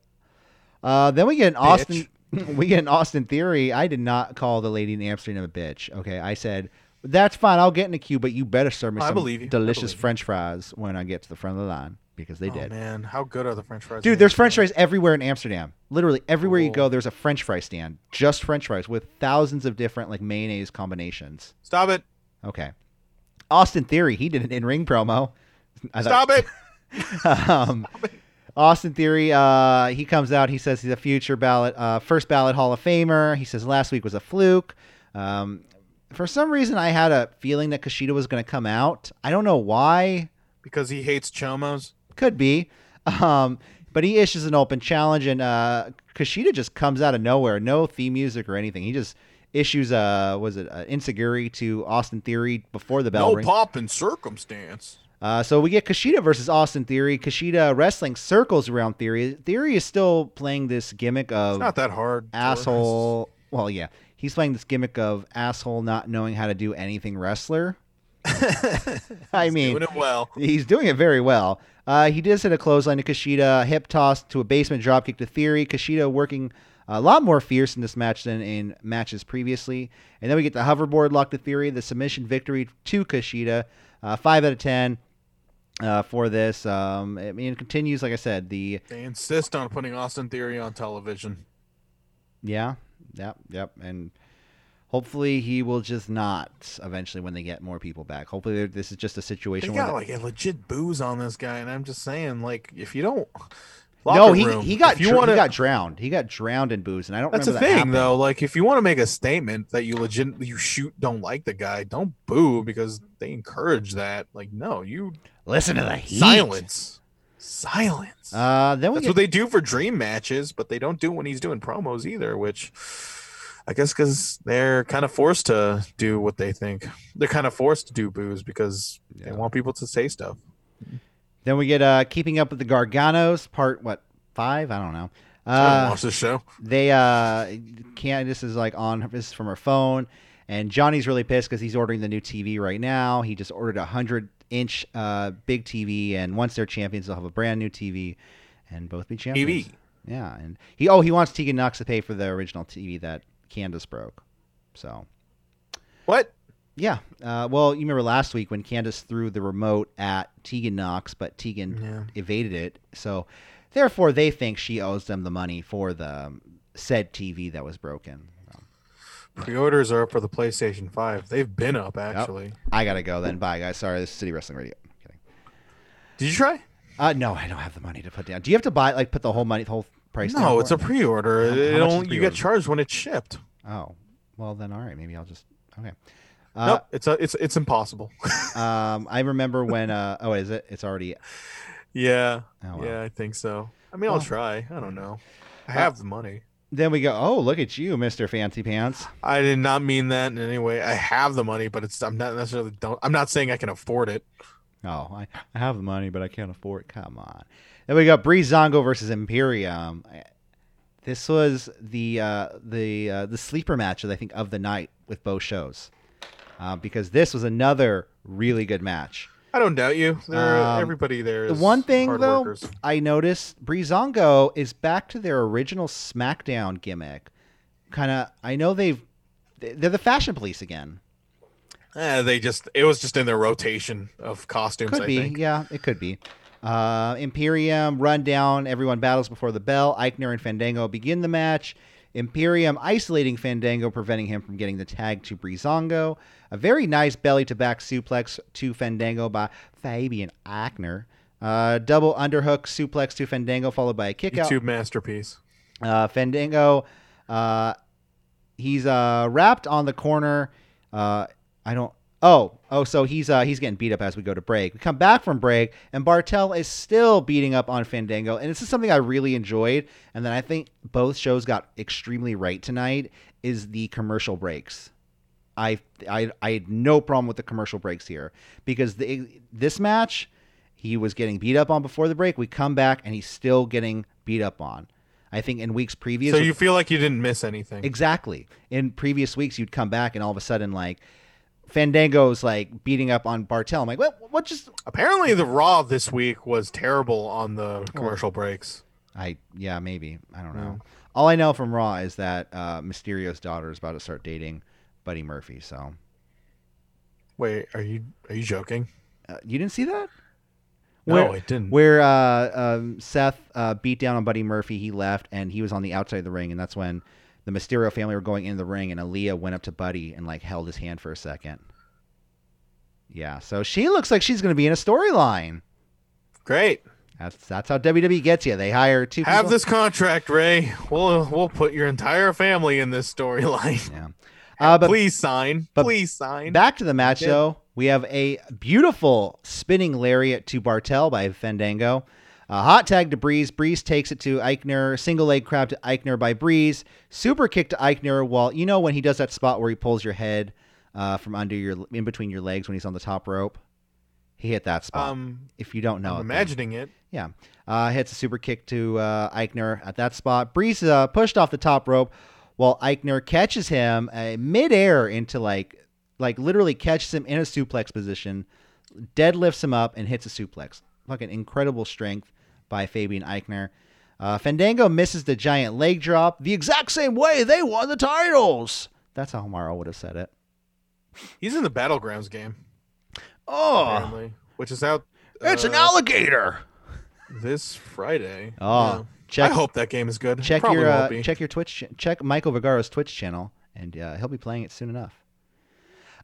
Uh, then we get an Austin. we get an Austin theory. I did not call the lady in Amsterdam a bitch. Okay, I said that's fine. I'll get in the queue, but you better serve me I some believe you. I delicious. French fries when I get to the front of the line because they oh, did. man, how good are the French fries? Dude, there's French fries everywhere in Amsterdam. Literally everywhere you go, there's a French fry stand, just French fries with thousands of different like mayonnaise combinations. Stop it! Okay, Austin Theory, he did an in-ring promo. I thought- Stop it! Um, Austin Theory, uh, he comes out. He says he's a future ballot, uh, first ballot Hall of Famer. He says last week was a fluke. Um, for some reason, I had a feeling that Kushida was going to come out. I don't know why. Because he hates chomos. Could be. Um, but he issues an open challenge, and uh, Kushida just comes out of nowhere. No theme music or anything. He just issues a was it an enzuigiri to Austin Theory before the bell No pop in circumstance. Uh, so we get Kushida versus Austin Theory. Kushida wrestling circles around Theory. Theory is still playing this gimmick of It's not that hard. asshole. Well, yeah, he's playing this gimmick of asshole not knowing how to do anything wrestler. I mean, Doing it well. He's doing it very well. Uh, he did hit a clothesline to Kushida, hip toss to a basement dropkick to Theory. Kushida working a lot more fierce in this match than in matches previously. And then we get the hoverboard lock to Theory, the submission victory to Kushida. Uh, five out of ten uh, for this. Um, I mean, it continues, like I said, the They insist on putting Austin Theory on television. yeah, yep, yep, and hopefully he will just not eventually when they get more people back. Hopefully this is just a They situation where got the- like a legit booze on this guy, and I'm just saying, like, if you don't. No, he, room, he got dr- wanna, he got drowned. He got drowned in booze, and I don't That's the that thing, happening. though. Like, if you want to make a statement that you legit you shoot don't like the guy, don't boo because they encourage that. Like, no, you Listen to the heat. silence, silence. Uh, then we That's get what they do for dream matches, but they don't do when he's doing promos either. Which I guess because they're kind of forced to do what they think. They're kind of forced to do booze because Yeah. they want people to say stuff. Then we get uh keeping up with the Garganos part what five I don't know. Uh, watch this show. they uh Candice is like on this is from her phone, and Johnny's really pissed because he's ordering the new TV right now. He just ordered a hundred inch uh big TV, and once they're champions, they'll have a brand new TV, and both be champions. TV. Yeah, and he oh he wants Tegan Nox to pay for the original TV that Candice broke, so. What? Yeah. Uh, well, you remember last week when Candice threw the remote at Tegan Nox, but Tegan Yeah. evaded it. So, therefore, they think she owes them the money for the um, said TV that was broken. Pre-orders are up for the PlayStation Five. They've been up actually. I gotta go then. Bye, guys. Sorry, this is City Wrestling Radio. Kidding. Did you try? Uh, no, I don't have the money to put down. Do you have to buy like put the whole money, the whole price? No, it's a pre-order. How- how It don't- you get charged when it's shipped. Oh, well then, all right. Maybe I'll just okay. Uh, nope, it's a, it's it's impossible. um, I remember when. Uh, oh, is it? It's already. yeah, Oh, wow. yeah, I think so. I mean, I'll Well- try. I don't know. I have the money. Then we go. Oh, look at you, Mister Fancy Pants. I did not mean that in any way. I have the money, but it's I'm not necessarily don't. I'm not saying I can afford it. Oh, I, I have the money, but I can't afford it. Come on. Then we got Breezango versus Imperium. This was the uh, the uh, the sleeper match, I think, of the night with both shows, uh, because this was another really good match. I don't doubt you. There, Um, everybody there. The one thing though, workers. I noticed Breezango is back to their original SmackDown gimmick. Kind of, I know they've they're the fashion police again. Eh, they just it was just in their rotation of costumes. Could I be, think. yeah, it could be. Uh, Imperium run down. Everyone battles before the bell. Aichner and Fandango begin the match. Imperium isolating Fandango, preventing him from getting the tag to Breezango. A very nice belly to back suplex to Fandango by Fabian Aichner. Uh, double underhook suplex to Fandango, followed by a kickout. YouTube masterpiece. Uh, Fandango, uh, he's uh, wrapped on the corner. Uh, I don't. Oh, oh, so he's uh, he's getting beat up as we go to break. We come back from break, and Barthel is still beating up on Fandango, and this is something I really enjoyed, and then I think both shows got extremely right tonight. Is the commercial breaks. I I I had no problem with the commercial breaks here because the this match he was getting beat up on before the break. We come back and he's still getting beat up on. I think in weeks previous. So you feel like you didn't miss anything. exactly in previous weeks you'd come back and all of a sudden like Fandango's like beating up on Barthel. I'm like, what? What just? Apparently, the Raw this week was terrible on the commercial breaks. I yeah maybe I don't know. Yeah. All I know from Raw is that uh, Mysterio's daughter is about to start dating Buddy Murphy. So Wait, are you are you joking? uh, you didn't see that? No, it didn't. where uh, um, Seth uh, beat down on Buddy Murphy. He left, and he was on the outside of the ring, and that's when the Mysterio family were going in the ring, and Aalyah went up to Buddy and like held his hand for a second. Yeah, so she looks like she's going to be in a storyline. Great. That's that's how WWE gets you. They hire two. Have people. this contract, Ray. We'll we'll put your entire family in this storyline. Yeah. Uh, but Please sign. but Please sign. Back to the match, Yeah. though. We have a beautiful spinning lariat to Barthel by Fandango. A hot tag to Breeze. Breeze takes it to Aichner. Single leg crab to Aichner by Breeze. Super kick to Aichner. While you know when he does that spot where he pulls your head uh, from under your in between your legs when he's on the top rope. He hit that spot. um, if you don't know, I'm it, then- imagining it. yeah. Uh, hits a super kick to uh, Aichner at that spot. Breeze uh, pushed off the top rope while Aichner catches him uh, midair into like, like literally catches him in a suplex position, deadlifts him up and hits a suplex. Fucking incredible strength by Fabian Aichner. Uh, Fandango misses the giant leg drop the exact same way they won the titles. That's how Amaro would have said it. He's in the battlegrounds game Oh, which is out. it's an uh, alligator. this Friday. Oh, Yeah. check I hope that game is good. check Probably your uh, check your Twitch check Michael Vergara's Twitch channel, and uh, he'll be playing it soon enough.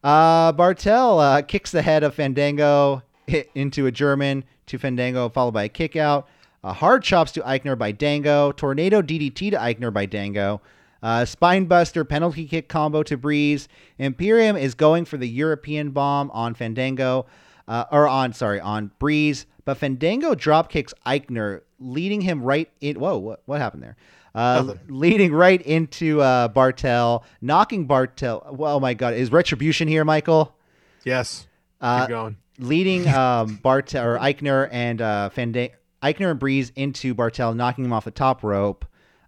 Uh, Barthel uh, kicks the head of Fandango hit into a German to Fandango, followed by a kick out. Uh, hard chops to Aichner by Dango. Tornado DDT to Aichner by Dango. Uh, Spinebuster penalty kick combo to Breeze. Imperium is going for the European bomb on Fandango, uh, or on sorry on Breeze, but Fandango drop kicks Aichner, leading him right in. Whoa, what what happened there? Uh, leading right into uh, Barthel, knocking Barthel. Well, oh my God, is retribution here, Michael? yes. Uh, Keep going. Leading um, Barthel or Aichner and uh, Fanda- Aichner and Breeze into Barthel, knocking him off the top rope.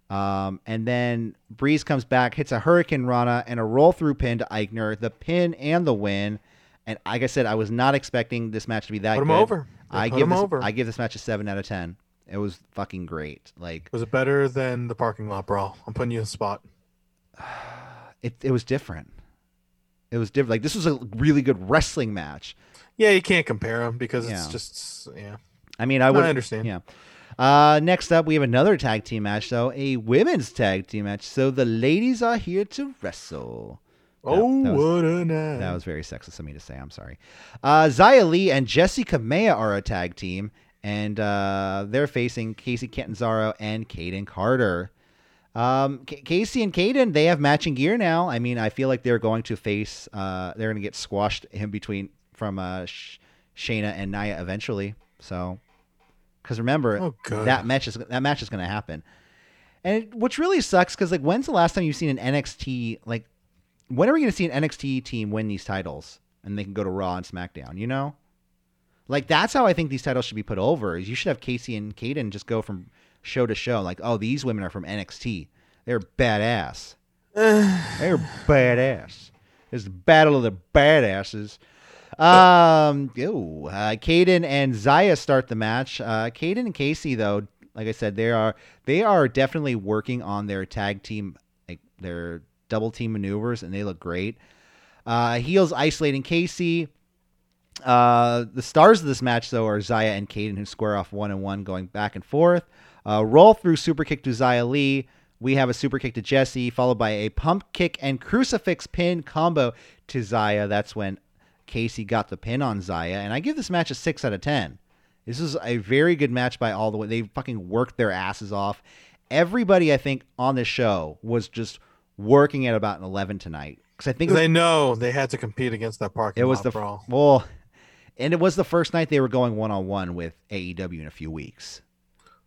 Um, and then Breeze comes back, hits a Hurricanrana and a roll through pin to Aichner, the pin and the win. And like I said, I was not expecting this match to be that Put him good. over. They I put give him this, over. I give this match a seven out of ten. It was fucking great. Like Was it better than the parking lot brawl? I'm putting you in a spot. it, it was different. It was different. Like this was a really good wrestling match. Yeah, you can't compare them because Yeah. it's just yeah. I mean, I No, would I understand. Yeah. Uh, next up, we have another tag team match, though a women's tag team match. So the ladies are here to wrestle. Oh, that was- what a night! That was very sexist of me to say. I'm sorry. Uh, Xia Li and Jessi Kamea are a tag team, and uh, they're facing Kacy Catanzaro and Kayden Carter. Um, Kacy and Kayden, they have matching gear now. I mean, I feel like they're going to face, uh, they're going to get squashed in between from uh, Sh- Shayna and Nia eventually. So, because remember Oh, that match is that match is going to happen. And it, which really sucks because like, when's the last time you've seen an NXT like? When are we going to see an NXT team win these titles and they can go to Raw and SmackDown? You know, like that's how I think these titles should be put over. Is you should have Kacy and Kayden just go from show to show. Like, oh, these women are from NXT. They're badass. They're badass. It's the battle of the badasses. Um, ew, uh, Kayden and Xia start the match. Uh, Kayden and Kacy, though, like I said, they are they are definitely working on their tag team, like their double team maneuvers, and they look great. Uh, heels isolating Kacy. Uh, the stars of this match, though, are Xia and Kayden, who square off one and one, going back and forth. Uh, roll through super kick to Xia Li. We have a super kick to Jessi, followed by a pump kick and crucifix pin combo to Xia. That's when Kacy got the pin on Xia, and I give this match a six out of ten. This is a very good match by all the way. They fucking worked their asses off. Everybody, I think, on this show was just working at about an eleven tonight because I think was They know they had to compete against that parking it was the brawl. well, and it was the first night they were going one on one with AEW in a few weeks.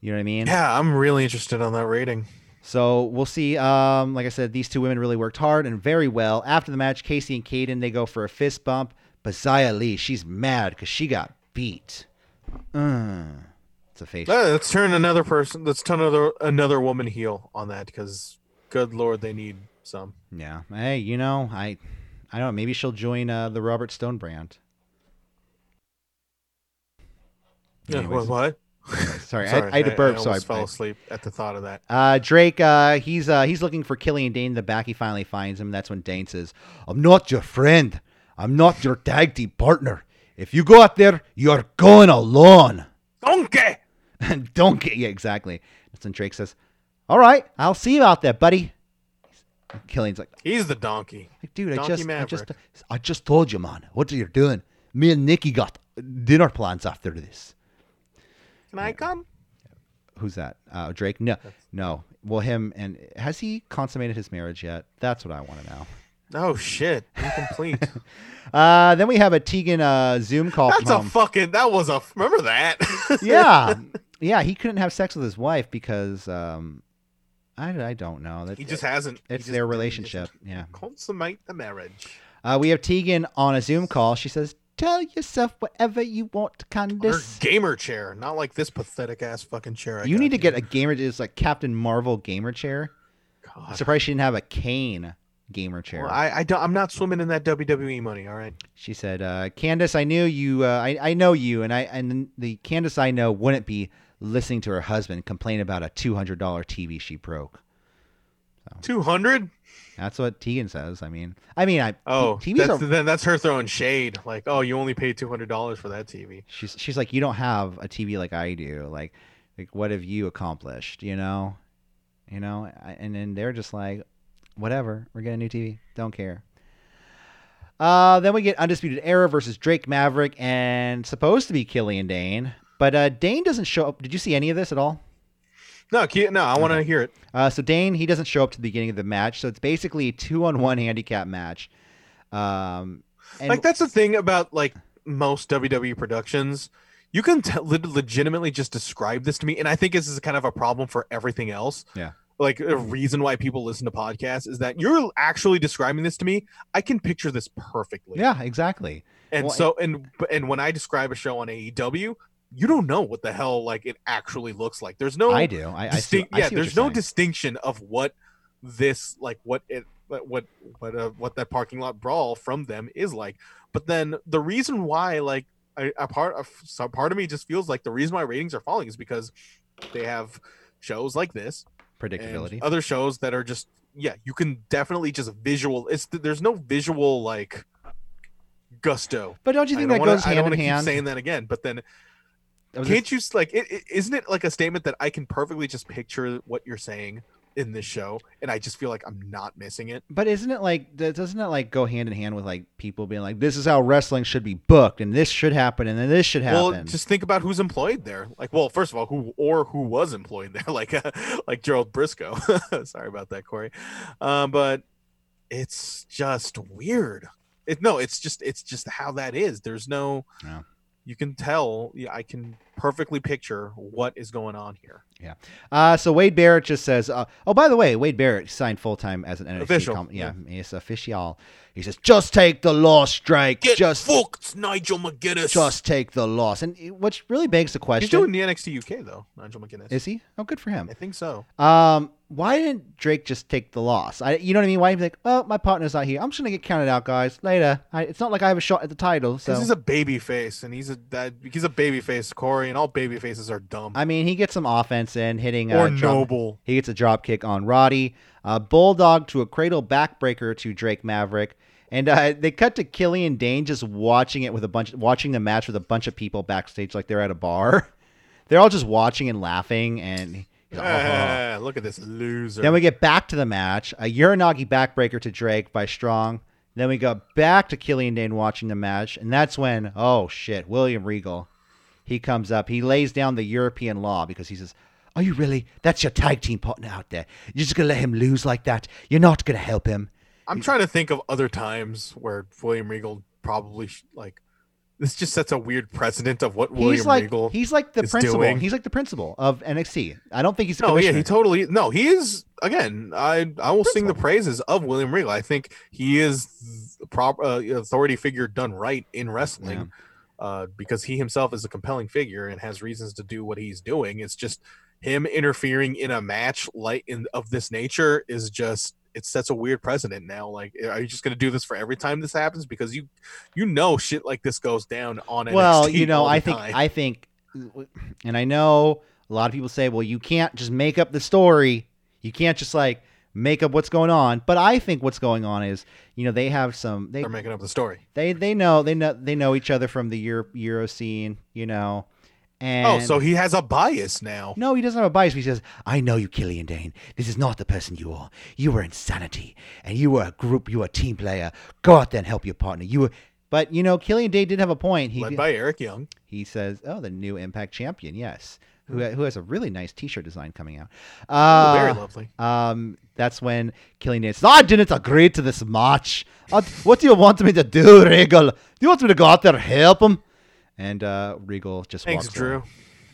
You know what I mean? Yeah, I'm really interested on that rating. So we'll see. Um, like I said, these two women really worked hard and very well. After the match, Kacy and Kayden they go for a fist bump, but Xia Li she's mad because she got beat. Uh, it's a face. Uh, let's turn another person. Let's turn another another woman heel on that because, good lord, they need some. Yeah. Hey, you know, I, I don't know. Maybe she'll join uh, the Robert Stone brand. Yeah, Anyways. what? Sorry, I, Sorry, I had to burp, so I, almost fell I asleep at the thought of that. Uh, Drake, uh, he's uh, he's looking for Killian Dain in the back. He finally finds him. That's when Dain says, "I'm not your friend. I'm not your tag team partner. If you go out there, you're going alone." Donkey. And don't yeah, exactly. That's when Drake says, "All right, I'll see you out there, buddy." Killian's like, He's the donkey. like, "Dude, I Donkey just, I just, Maverick. I just told you, man. What are you doing? Me and Nikki got dinner plans after this." Can I come? Who's that? Uh, Drake? No, no. Well, him and has he consummated his marriage yet? That's what I want to know. Oh shit! Incomplete. Uh, then we have a Tegan uh, Zoom call That's a fucking. That was a. Remember that? yeah, yeah. He couldn't have sex with his wife because um, I, I don't know. That he just hasn't. it's just their relationship. Yeah. Consummate the marriage. Uh, we have Tegan on a Zoom call. She says, "Tell yourself whatever you want, Her Candice." gamer chair, not like this pathetic ass fucking chair. I You need to here. get a gamer. It's like Captain Marvel gamer chair. I'm God. surprised she didn't have a Kane gamer chair. Well, I, I don't, I'm not swimming in that WWE money. All right. She said, uh, "Candice, I knew you. Uh, I I know you, and I and the Candice I know wouldn't be listening to her husband complain about a two hundred dollar TV she broke." Two hundred. That's what Tegan says. I mean, I mean, I Oh, TVs that's, are. then that's her throwing shade. Like, oh, you only paid two hundred dollars for that TV. She's she's like, you don't have a TV like I do. Like, like what have you accomplished? You know, you know, I- and then they're just like, whatever. We're getting a new TV. Don't care. Uh, then we get Undisputed Era versus Drake Maverick and supposed to be Killian Dain, but uh, Dain doesn't show up. Did you see any of this at all? No, no, I want to hear it. Uh, so Dain he doesn't show up to the beginning of the match, so it's basically a two on one handicap match. Um, and like that's the thing about like most WWE productions. You can t- legitimately just describe this to me, and I think this is kind of a problem for everything else. Yeah. Like a reason why people listen to podcasts is that you're actually describing this to me. I can picture this perfectly. yeah, exactly. And Well, so and and when I describe a show on AEW, you don't know what the hell like it actually looks like. There's no I do. I, I see, I yeah there's no saying. distinction of what this like what it what what what, uh, what that parking lot brawl from them is like but then the reason why like a, a part of some part of me just feels like the reason why ratings are falling is because they have shows like this predictability. other shows that are just yeah you can definitely just visual it's there's no visual like gusto but don't you think don't that wanna- goes I don't hand in keep hand? saying that again but then can't just- you like isn't it like a statement that i can perfectly just picture what you're saying in this show, and I just feel like I'm not missing it. But isn't it like doesn't it like go hand in hand with like people being like this is how wrestling should be booked and this should happen and then this should happen. Well, just think about who's employed there. Like, well, first of all, who or who was employed there, like uh, like Gerald Brisco. Sorry about that, Corey. Um, but it's just weird. It no, it's just it's just how that is. There's no. Yeah. You can tell. I can perfectly picture what is going on here. Uh, so Wade Barrett just says, uh, "Oh, by the way, Wade Barrett signed full time as an NXT Official, com- yeah, he's official." He says, "Just take the loss, Drake. just, fucked, Nigel McGuinness. just take the loss." And which really begs the question: He's doing the NXT UK though, Nigel McGuinness. Is he? Oh, good for him. I think so. Um, why didn't Drake just take the loss? I, you know what I mean? Why did he be like, "Oh, my partner's not here. I'm just gonna get counted out, guys. Later. I, it's not like I have a shot at the title." So he's a baby face, and he's a that he's a baby face, Corey, and all baby faces are dumb I mean, he gets some offense in, hitting or drop- noble. He gets a drop kick on Roddy. Uh, Bulldog to a cradle backbreaker to Drake Maverick. And uh, they cut to Killian Dain just watching it with a bunch, watching the match with a bunch of people backstage, like they're at a bar. They're all just watching and laughing, and "Oh." Ah, look at this loser. then we get back to the match. A Uranagi backbreaker to Drake by Strong. Then we go back to Killian Dain watching the match, and that's when, oh shit, William Regal, he comes up. He lays down the European law because he says, "Are you really? That's your tag team partner out there. You're just gonna let him lose like that? You're not gonna help him." I'm trying to think of other times where William Regal probably sh- like this just sets a weird precedent of what William he's like Regal. he's like the principal. doing. He's like the principal of NXT. I don't think he's no, yeah, he totally no. He is again. I I will sing the praises of William Regal. I think he is the proper uh, authority figure done right in wrestling. Uh, because he himself is a compelling figure and has reasons to do what he's doing. It's just him interfering in a match like in of this nature is just it sets a weird precedent now. Like, eh, are you just going to do this for every time this happens? Because you you know shit like this goes down on well, NXT you know, I think time. I think, and I know a lot of people say, well, you can't just make up the story. You can't just like make up what's going on. But I think what's going on is, you know, they have some they they're making up the story. they they know they know they know each other from the Euro, Euro scene, you know. And oh, so he has a bias now. no, he doesn't have a bias. He says, "I know you, Killian Dain. This is not the person you are. You were insanity, and you were a group. You were a team player. Go out there and help your partner. You were." But you know, Killian Dain did have a point. He led by Eric Young. he says, "Oh, the new Impact champion, yes, who Hmm. who has a really nice T-shirt design coming out." Oh, Uh, very lovely. um, that's when Killian Dain says, "I didn't agree to this match. What do you want me to do, Regal? Do you want me to go out there and help him?" And uh, Regal just Thanks, walks Drew. away.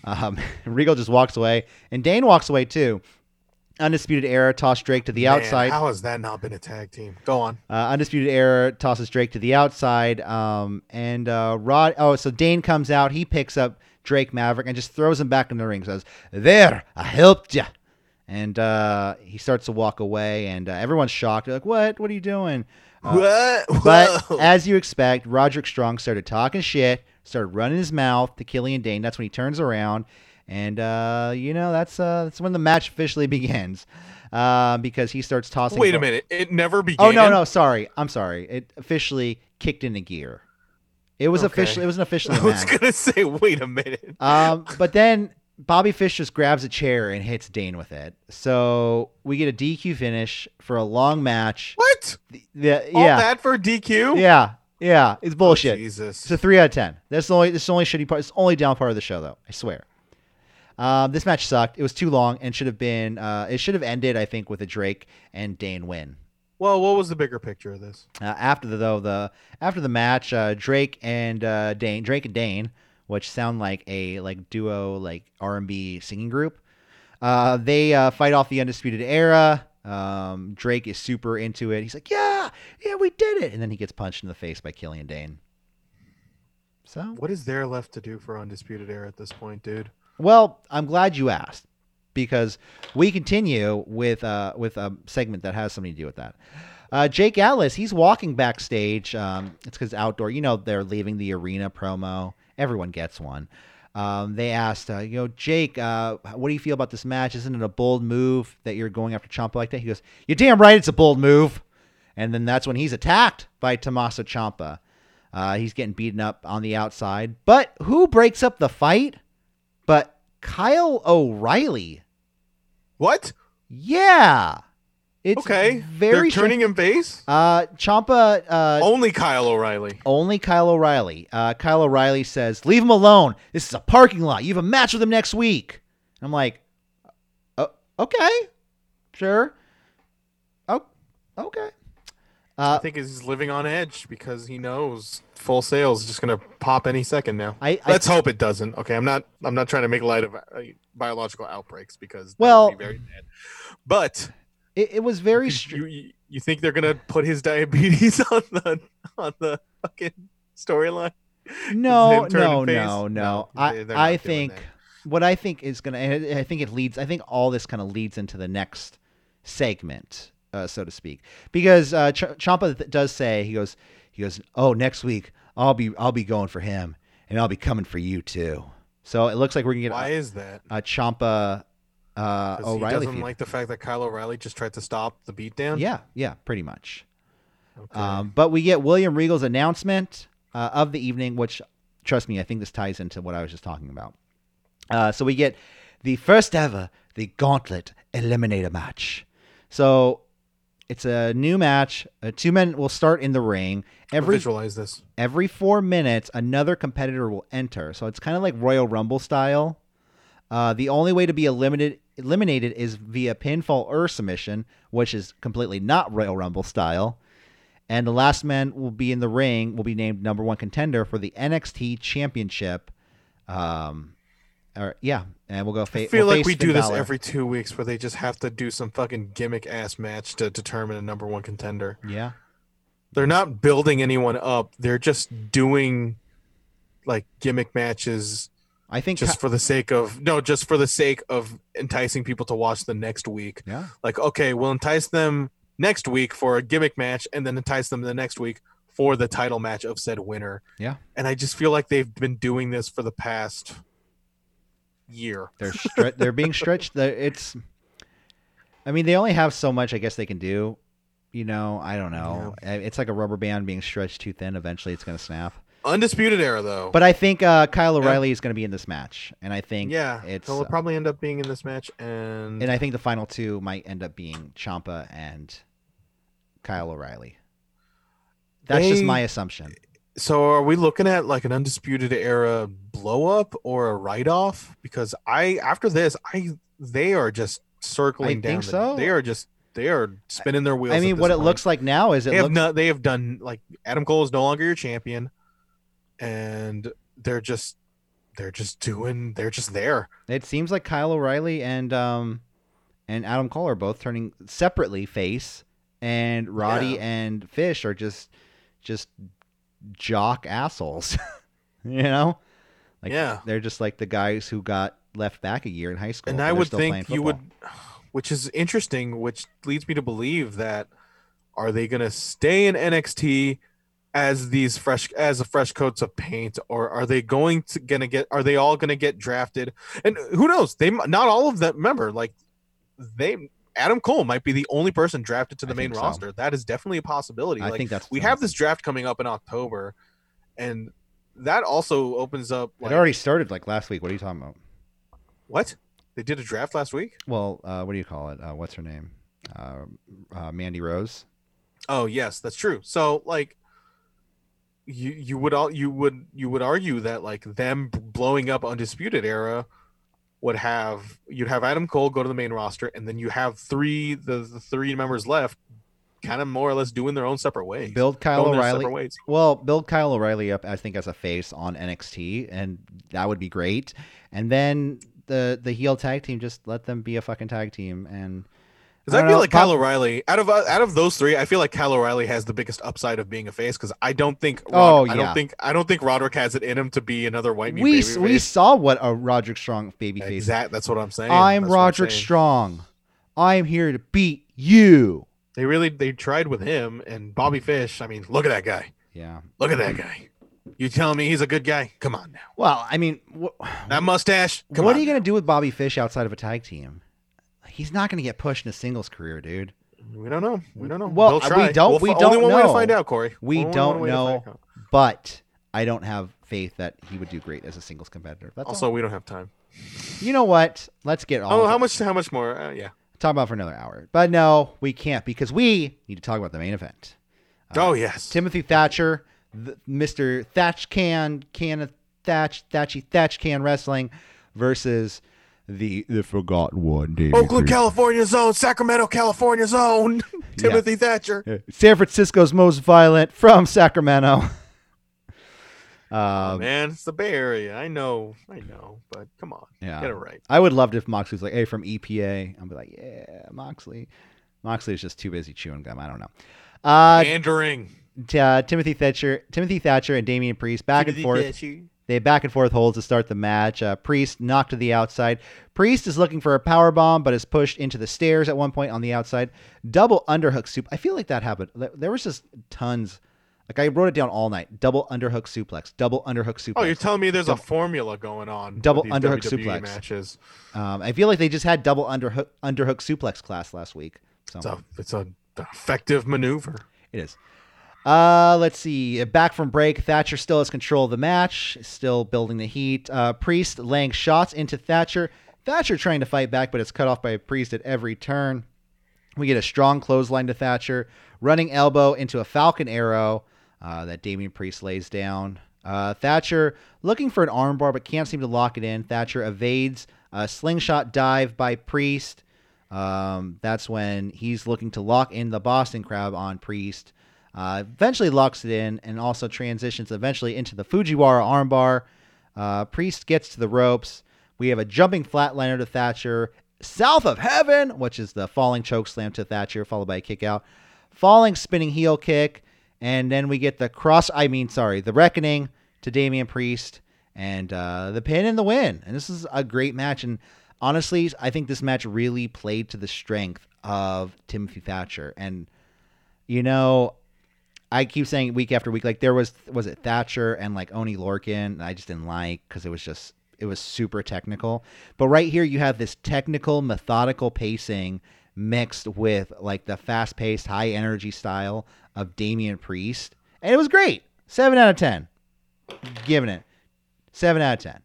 Um, Regal just walks away, and Dain walks away too. Undisputed Era toss Drake to the Man, outside. how has that not been a tag team? Go on. Uh, Undisputed Era tosses Drake to the outside. Um, and uh, Rod. Oh, so Dain comes out. He picks up Drake Maverick and just throws him back in the ring. Says, "There, I helped you." And uh, he starts to walk away, and uh, everyone's shocked. They're like, "What? What are you doing?" Uh, what? But as you expect, Roderick Strong started talking shit, started running his mouth to Killian Dain. That's when he turns around, and uh, you know that's uh, that's when the match officially begins, uh, because he starts tossing. wait a minute, it never began. Oh no, no, sorry, I'm sorry. It officially kicked into gear. It was Okay. officially. It was an official I was match. gonna say, wait a minute. Um, but then Bobby Fish just grabs a chair and hits Dain with it. So we get a DQ finish for a long match. What? The, All yeah, that for DQ? yeah, yeah. It's Oh, bullshit. Jesus. It's a three out of ten. That's the only. This is the only shitty part. It's the only down part of the show, though. I swear. Um, this match sucked. It was too long and should have been. Uh, it should have ended, I think, with a Drake and Dain win. well, what was the bigger picture of this? Uh, after the though the after the match, uh, Drake and uh, Dain, Drake and Dain, which sound like a like duo like R and B singing group, uh, they uh, fight off the undisputed era. Um, Drake is super into it. He's like, "Yeah, yeah, we did it," and then he gets punched in the face by Killian Dain. So, What is there left to do for Undisputed Era at this point, dude? well, I'm glad you asked because we continue with uh, with a segment that has something to do with that. Uh, Jake Atlas, he's walking backstage. Um, it's because outdoor, you know, they're leaving the arena promo. Everyone gets one. Um, they asked, uh, you know, Jake, uh, what do you feel about this match? Isn't it a bold move that you're going after Ciampa like that? He goes, "You're damn right, it's a bold move." And then that's when he's attacked by Tommaso Ciampa. Uh, he's getting beaten up on the outside. But who breaks up the fight? But Kyle O'Reilly. What? Yeah. It's okay, very they're turning him base. Uh, Ciampa. Uh, Only Kyle O'Reilly. Only Kyle O'Reilly. Uh, Kyle O'Reilly says, "Leave him alone. This is a parking lot. You have a match with him next week." I'm like, oh, "Okay, sure. Oh, okay." Uh, I think he's living on edge because he knows Full Sail's is just gonna pop any second now. I, I Let's hope it doesn't. Okay, I'm not. I'm not trying to make light of uh, biological outbreaks because that would Well- be very bad. But it, it was very. you, Str- you, you think they're gonna put his diabetes on the on the fucking storyline? no, no, no, no, No, I, I think what I think is gonna. I I think it leads. I think all this kind of leads into the next segment, uh, so to speak, because uh, Ch- Ciampa th- does say he goes. He goes. Oh, next week I'll be I'll be going for him, and I'll be coming for you too. So it looks like we're gonna get Why a, is that? a Ciampa uh, 'Cause he doesn't feud. like the fact that Kyle O'Reilly just tried to stop the beatdown. yeah, yeah, pretty much. Okay. Um, but we get William Regal's announcement uh, of the evening, which, trust me, I think this ties into what I was just talking about. Uh, so we get the first ever the Gauntlet Eliminator match. So it's a new match. Uh, two men will start in the ring. Every visualize this. every four minutes, another competitor will enter. So it's kind of like Royal Rumble style. Uh, the only way to be eliminated eliminated is via pinfall or submission, which is completely not Royal Rumble style. And the last man will be in the ring will be named number one contender for the NXT Championship. Um, or yeah, and we'll go. Fa- I feel we'll like we do this Balor. every two weeks where they just have to do some fucking gimmick ass match to determine a number one contender. Yeah, They're not building anyone up. They're just doing like gimmick matches I think. just for the sake of no, just for the sake of enticing people to watch the next week. yeah, Like, okay, we'll entice them next week for a gimmick match and then entice them the next week for the title match of said winner. Yeah. And I just feel like they've been doing this for the past year. they're stre- they're being stretched. It's, I mean, they only have so much. I guess they can do. You know, I don't know. Uh, It's like a rubber band being stretched too thin. Eventually, it's going to snap. Undisputed era though. But I think uh, Kyle O'Reilly is going to be in this match, and I think yeah, it's he'll uh, probably end up being in this match and, and I think the final two might end up being Ciampa and Kyle O'Reilly. That's just my assumption. So are we looking at like an undisputed era blow up or a write off? Because I after this, I they are just circling I down. think the- so. They are just they are spinning their wheels. I mean, what it point. looks like now is it they have looks no, they have done like Adam Cole is no longer your champion, and they're just they're just doing they're just there. It seems like Kyle O'Reilly and um and Adam Cole are both turning separately face, and Roddy Yeah. and Fish are just just jock assholes. you know, like Yeah. they're just like the guys who got left back a year in high school. and I would think you would, which is interesting, which leads me to believe that are they going to stay in NXT as these fresh as a fresh coats of paint, or are they going to gonna get? Are they all going to get drafted? And who knows? They not all of them. Remember, like they. Adam Cole might be the only person drafted to the I main so. roster. That is definitely a possibility. I like, think that's we have this draft coming up in October, and that also opens up. It Like, already started like last week. What are you talking about? what they did a draft last week. Well, uh, what do you call it? Uh, what's her name? Uh, uh, Mandy Rose. Oh yes, that's true. So like you you would all you would you would argue that like them blowing up undisputed era would have you'd have Adam Cole go to the main roster and then you have three the, the three members left kind of more or less doing their own separate ways. Build Kyle going O'Reilly. Well, build Kyle O'Reilly up, I think, as a face on NXT, and that would be great. And then the the heel tag team, just let them be a fucking tag team. And Because I I, feel know, like Bob- Kyle O'Reilly out of uh, out of those three, I feel like Kyle O'Reilly has the biggest upside of being a face because I don't think Oh, Rod- I don't think I don't think Roderick has it in him to be another white we baby we saw what a Roderick Strong baby face. Exact. That's what I'm saying. I'm That's Roderick saying. Strong. I'm here to beat you. They really they tried with him and Bobby Fish. I mean, look at that guy. Yeah. Look at that guy. You telling me he's a good guy? Come on now. Well, I mean, wh- That mustache. What are you gonna do with Bobby Fish outside of a tag team? He's not gonna get pushed in a singles career, dude. We don't know. We don't know. Well, we don't- We'll we don't only one way to know. find out, Corey. We Only don't know. But I don't have faith that he would do great as a singles competitor. That's Also, all. we don't have time. You know what? Let's get all. Oh, how it. much? How much more? Uh, yeah. talk about for another hour. But no, we can't because we need to talk about the main event. oh yes. Timothy Thatcher, th- Mr. Thatch Can, Can of Thatch, Thatchy Thatch Can Wrestling versus the the forgotten one, David Oakland, Priest. California zone, Sacramento, California zone. Timothy Thatcher. Uh, San Francisco's most violent from Sacramento. um, Man, it's the Bay Area. I know, I know, but come on, Yeah. get it right. I would love it if Moxley's like, hey, from EPA. I'll be like, yeah, Moxley. Moxley is just too busy chewing gum. I don't know. Uh, Pandering. t- uh, Timothy Thatcher, Timothy Thatcher, and Damian Priest back and forth. They back and forth holds to start the match. Uh, Priest knocked to the outside. Priest is looking for a power bomb, but is pushed into the stairs at one point on the outside. Double underhook soup. I feel like that happened. There- was just tons. Like I wrote it down all night. Double underhook suplex. Double underhook suplex. Oh, you're telling me there's Double- a formula going on? Double underhook WWE suplex. matches. um, I feel like they just had double underhook underhook suplex class last week. So It's a it's a effective maneuver. It is. Uh, let's see. Back from break, Thatcher still has control of the match, still building the heat. Uh, Priest laying shots into Thatcher. Thatcher trying to fight back, but it's cut off by Priest at every turn. We get a strong clothesline to Thatcher, running elbow into a Falcon arrow uh, that Damian Priest lays down. Uh, Thatcher looking for an armbar, but can't seem to lock it in. Thatcher evades a slingshot dive by Priest. Um, that's when he's looking to lock in the Boston Crab on Priest. Uh, eventually locks it in and also transitions eventually into the Fujiwara armbar. Uh, Priest gets to the ropes. We have a jumping flatliner to Thatcher. South of Heaven, which is the falling choke slam to Thatcher, followed by a kick out. Falling spinning heel kick. And then we get the cross, I mean, sorry, the reckoning to Damian Priest and uh, the pin and the win. And this is a great match. And honestly, I think this match really played to the strength of Timothy Thatcher. And, you know, I keep saying week after week, like there was was it Thatcher and like Oney Lorcan, I just didn't like because it was just it was super technical. But right here, you have this technical, methodical pacing mixed with like the fast paced, high energy style of Damian Priest, and it was great. Seven out of ten, giving it seven out of ten.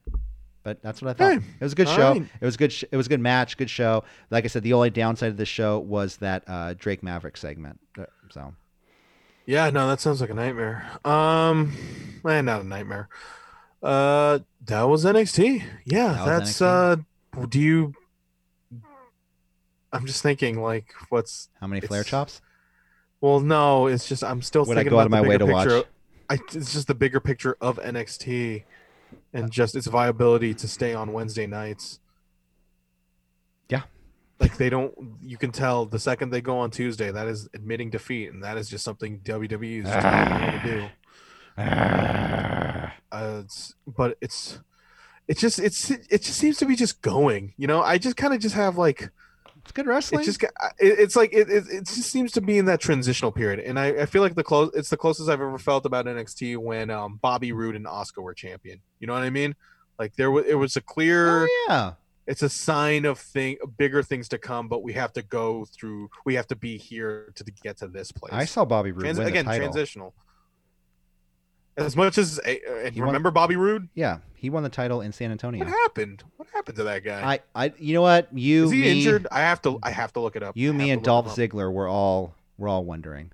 But that's what I thought. Hey, it was a good show. right. It was good. Sh- it was a good match. Good show. Like I said, the only downside of the show was that uh, Drake Maverick segment. Uh, So. Yeah, no, that sounds like a nightmare. Um, eh, not a nightmare. Uh, that was NXT. Yeah, That was that's NXT. uh. Do you? I'm just thinking, like, what's How many flare It's- chops? Well, no, it's just I'm still Would I thinking go out about of my the way bigger to picture. watch? I, it's just the bigger picture of NXT and just its viability to stay on Wednesday nights. Yeah. Like they don't you can tell the second they go on Tuesday, that is admitting defeat, and that is just something WWE is just not going to do. Uh, it's, but it's it's just it's it just seems to be just going. You know, I just kind of just have like It's good wrestling. it just it, it's like it, it, it just seems to be in that transitional period and I, I feel like the close it's the closest i've ever felt about nxt when um, bobby Roode and Asuka were champion you know what i mean like there was it was a clear oh yeah. It's a sign of thing bigger things to come but we have to go through we have to be here to get to this place I saw Bobby Roode Trans- again transitional as much as and He won- remember bobby Roode? Yeah, he won the title in San Antonio. what happened what happened to that guy I, I, you know what? You, is he me, injured i have to i have to look it up You, me, and Dolph. Ziggler were all, we're all wondering.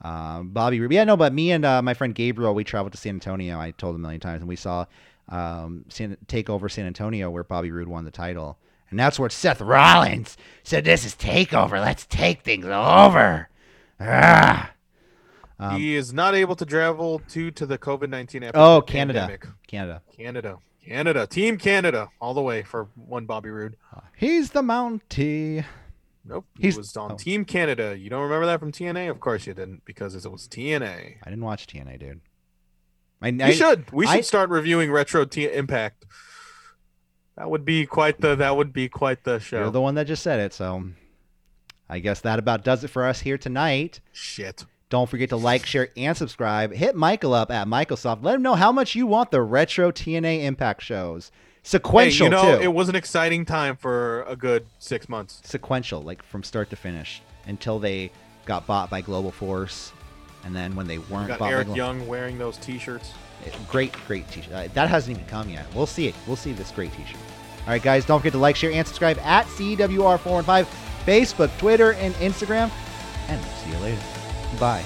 Um, Bobby Roode. Yeah, no, but me and uh, my friend Gabriel, we traveled to San Antonio. I told him a million times, and we saw um, San, take over San Antonio where Bobby Roode won the title, and that's where Seth Rollins said, "This is takeover. Let's take things over." Ah. Um, he is not able to travel due to the COVID nineteen. oh, Canada, Canada. Canada, Canada, Team Canada, all the way for one Bobby Roode. He's the Mountie. Nope, he He's- was on oh. Team Canada. You don't remember that from TNA? Of course you didn't, because it was TNA. I didn't watch TNA, dude. I, We I- should, we should I- start reviewing retro T- Impact. That would be quite the. That would be quite the show. You're the one that just said it, so I guess that about does it for us here tonight. Shit. Don't forget to like, share, and subscribe. Hit Michael up at Microsoft. Let him know how much you want the retro TNA Impact shows. Hey, Sequential you know, too. it was an exciting time for a good six months. Sequential, like from start to finish, until they got bought by Global Force, and then when they weren't got bought Eric Young wearing those T-shirts. Great, great t-shirt. Uh, that hasn't even come yet. We'll see it. We'll see this great t-shirt. All right, guys, don't forget to like, share, and subscribe at CWR415. Facebook, Twitter, and Instagram. And we'll see you later. Bye.